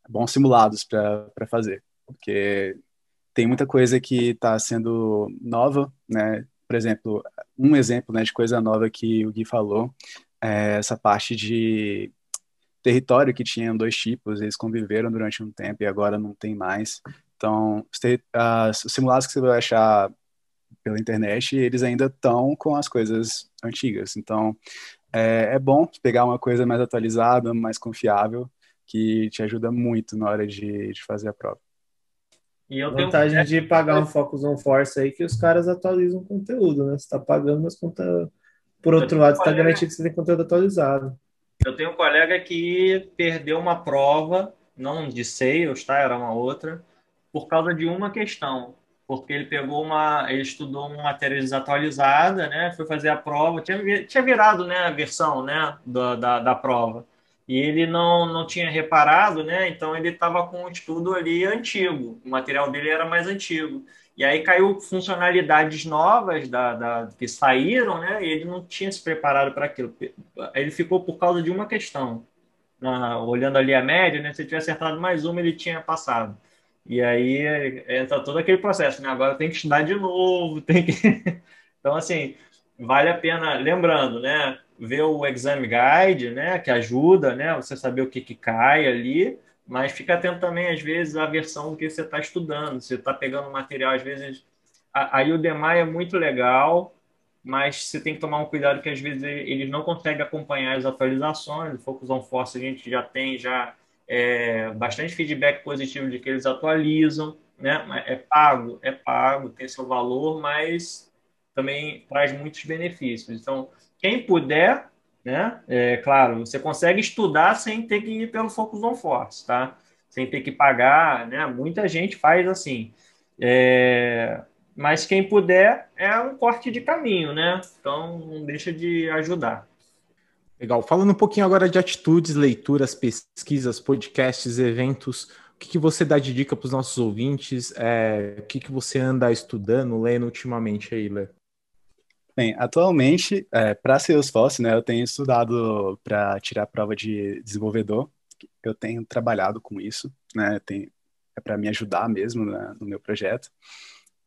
bons simulados para fazer, porque tem muita coisa que está sendo nova, né, por exemplo, um exemplo né, de coisa nova que o Gui falou, é essa parte de território que tinha dois tipos, eles conviveram durante um tempo e agora não tem mais. Então, os, os simulados que você vai achar pela internet, eles ainda estão com as coisas antigas. Então, é, é, bom pegar uma coisa mais atualizada, mais confiável, que te ajuda muito na hora de, de fazer a prova. E eu Vantagem tenho... de pagar um Focus on Force aí que os caras atualizam o conteúdo, né? Você está pagando, mas conta... por outro lado, está garantido que você tem conteúdo atualizado. Eu tenho um colega que perdeu uma prova, não de sales, tá? Era uma outra, por causa de uma questão. Porque ele pegou uma. Ele estudou uma matéria desatualizada, né? Foi fazer a prova, tinha, tinha virado né, a versão né, da, da, da prova e ele não, não tinha reparado, né? Então ele estava com um estudo ali antigo, o material dele era mais antigo. E aí caiu funcionalidades novas da, da que saíram, né? E ele não tinha se preparado para aquilo. Ele ficou por causa de uma questão. Na, olhando ali a média, né? Se ele tivesse acertado mais uma, ele tinha passado. E aí entra todo aquele processo, né? Agora tem que estudar de novo, tem que. então, assim, vale a pena, lembrando, né? Ver o exame guide, né, que ajuda, né, você saber o que, que cai ali, mas fica atento também, às vezes, à versão que você está estudando. Você está pegando material, às vezes. A, a Udemy é muito legal, mas você tem que tomar um cuidado que às vezes eles não conseguem acompanhar as atualizações. O Focus on Force a gente já tem já é, bastante feedback positivo de que eles atualizam, né? É pago, é pago, tem seu valor, mas também traz muitos benefícios. Então, quem puder, né? É claro, você consegue estudar sem ter que ir pelo Focus on Force, tá? Sem ter que pagar, né? Muita gente faz assim. É, mas quem puder é um corte de caminho, né? Então não deixa de ajudar. Legal. Falando um pouquinho agora de atitudes, leituras, pesquisas, podcasts, eventos, o que, que você dá de dica para os nossos ouvintes? É, o que, que você anda estudando, lendo ultimamente aí, Lê? Bem, atualmente, é, para Salesforce, né, eu tenho estudado para tirar prova de desenvolvedor. Eu tenho trabalhado com isso, né, tem, é para me ajudar mesmo né, no meu projeto.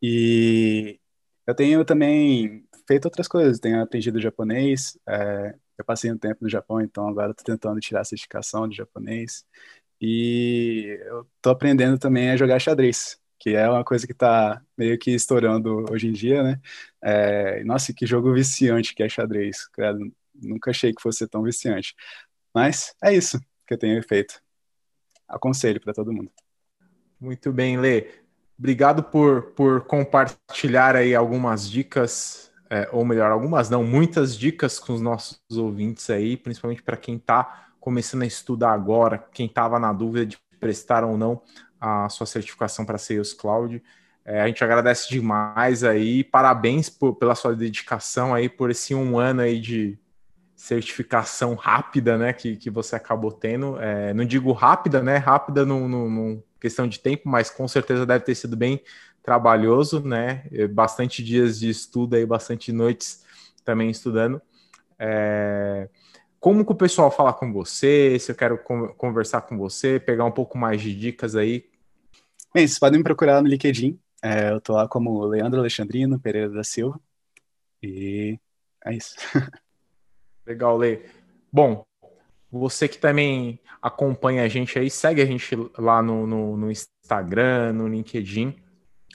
E eu tenho também feito outras coisas, tenho aprendido japonês, é, eu passei um tempo no Japão, então agora estou tentando tirar a certificação de japonês. E eu estou aprendendo também a jogar xadrez, que é uma coisa que está meio que estourando hoje em dia, né? É, nossa, que jogo viciante que é xadrez. Credo, nunca achei que fosse tão viciante. Mas é isso que eu tenho feito. Aconselho para todo mundo. Muito bem, Lê. Obrigado por, por compartilhar aí algumas dicas, é, ou melhor, algumas não, muitas dicas com os nossos ouvintes aí, principalmente para quem está começando a estudar agora, quem estava na dúvida de prestar ou não a sua certificação para Sales Cloud. É, a gente agradece demais aí, parabéns por, pela sua dedicação aí, por esse um ano aí de certificação rápida, né, que, que você acabou tendo. É, não digo rápida, né, rápida no, questão de tempo, mas com certeza deve ter sido bem trabalhoso, né? Bastante dias de estudo aí, bastante noites também estudando. É... Como que o pessoal fala com você? Se eu quero conversar com você, pegar um pouco mais de dicas aí. Bem, vocês podem me procurar no LinkedIn. É, eu tô lá como Leandro Alexandrino Pereira da Silva. E é isso. Legal, Lê. Bom, você que também acompanha a gente aí, segue a gente lá no, no, no Instagram, no LinkedIn.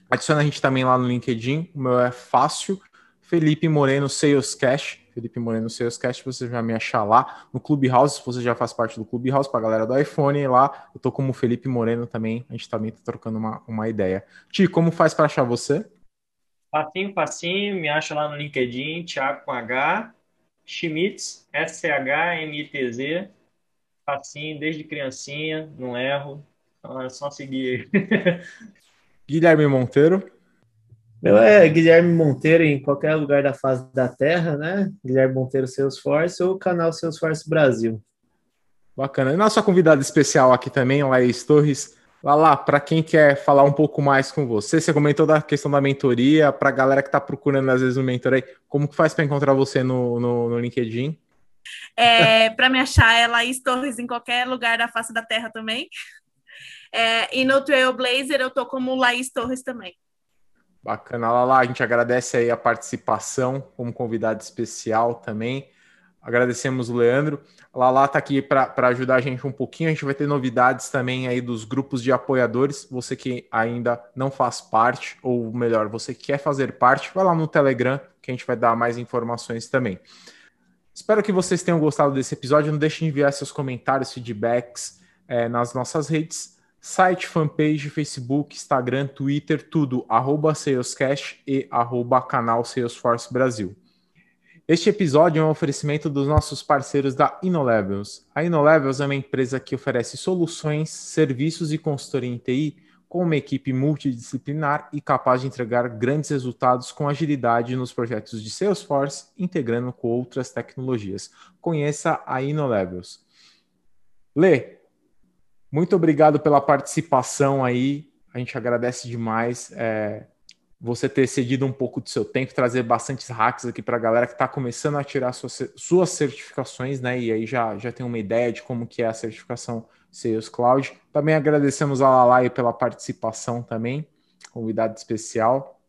Adiciona a gente também lá no LinkedIn. O meu é fácil. Felipe Moreno Sales Cash. Felipe Moreno Sales Cash, você vai me achar lá no Clubhouse, se você já faz parte do Clubhouse, para a galera do iPhone lá, eu tô como Felipe Moreno também, a gente também tá trocando uma, uma ideia. Ti, como faz para achar você? Facinho, facinho, me acha lá no LinkedIn, Thiago com H, Schmitz, S-C-H-M-I-T-Z, facinho, desde criancinha, não erro. Então é só seguir. Guilherme Monteiro. Meu é Guilherme Monteiro em qualquer lugar da face da Terra, né? Guilherme Monteiro Salesforce ou canal Salesforce Brasil. Bacana. E nossa convidada especial aqui também, Laís Torres. Lá, lá, para quem quer falar um pouco mais com você, você comentou da questão da mentoria, para a galera que está procurando às vezes um mentor aí, como que faz para encontrar você no, no, no LinkedIn? É, para me achar é Laís Torres em qualquer lugar da face da terra também. É, e no Trailblazer eu tô como Laís Torres também. Bacana, Lala, a gente agradece aí a participação como convidado especial também. Agradecemos o Leandro. A Lala está aqui para ajudar a gente um pouquinho. A gente vai ter novidades também aí dos grupos de apoiadores. Você que ainda não faz parte, ou melhor, você que quer fazer parte, vai lá no Telegram que a gente vai dar mais informações também. Espero que vocês tenham gostado desse episódio. Não deixem de enviar seus comentários, feedbacks é, nas nossas redes. Site, fanpage, Facebook, Instagram, Twitter, tudo, arroba Salescast e arroba canal Salesforce Brasil. Este episódio é um oferecimento dos nossos parceiros da InnoLevels. A InnoLevels é uma empresa que oferece soluções, serviços e consultoria em TI com uma equipe multidisciplinar e capaz de entregar grandes resultados com agilidade nos projetos de Salesforce, integrando com outras tecnologias. Conheça a InnoLevels. Lê, muito obrigado pela participação aí. A gente agradece demais é, você ter cedido um pouco do seu tempo, trazer bastantes hacks aqui para a galera que está começando a tirar suas, suas certificações, né? E aí já, já tem uma ideia de como que é a certificação Sales Cloud. Também agradecemos a Lalai pela participação também, convidado especial.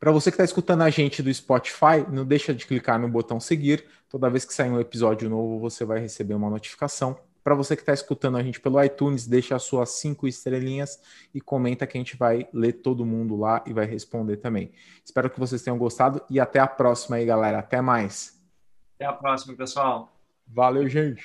Para você que está escutando a gente do Spotify, não deixa de clicar no botão seguir. Toda vez que sair um episódio novo, você vai receber uma notificação. Para você que está escutando a gente pelo iTunes, deixa as suas cinco estrelinhas e comenta que a gente vai ler todo mundo lá e vai responder também. Espero que vocês tenham gostado e até a próxima aí, galera. Até mais. Até a próxima, pessoal. Valeu, gente.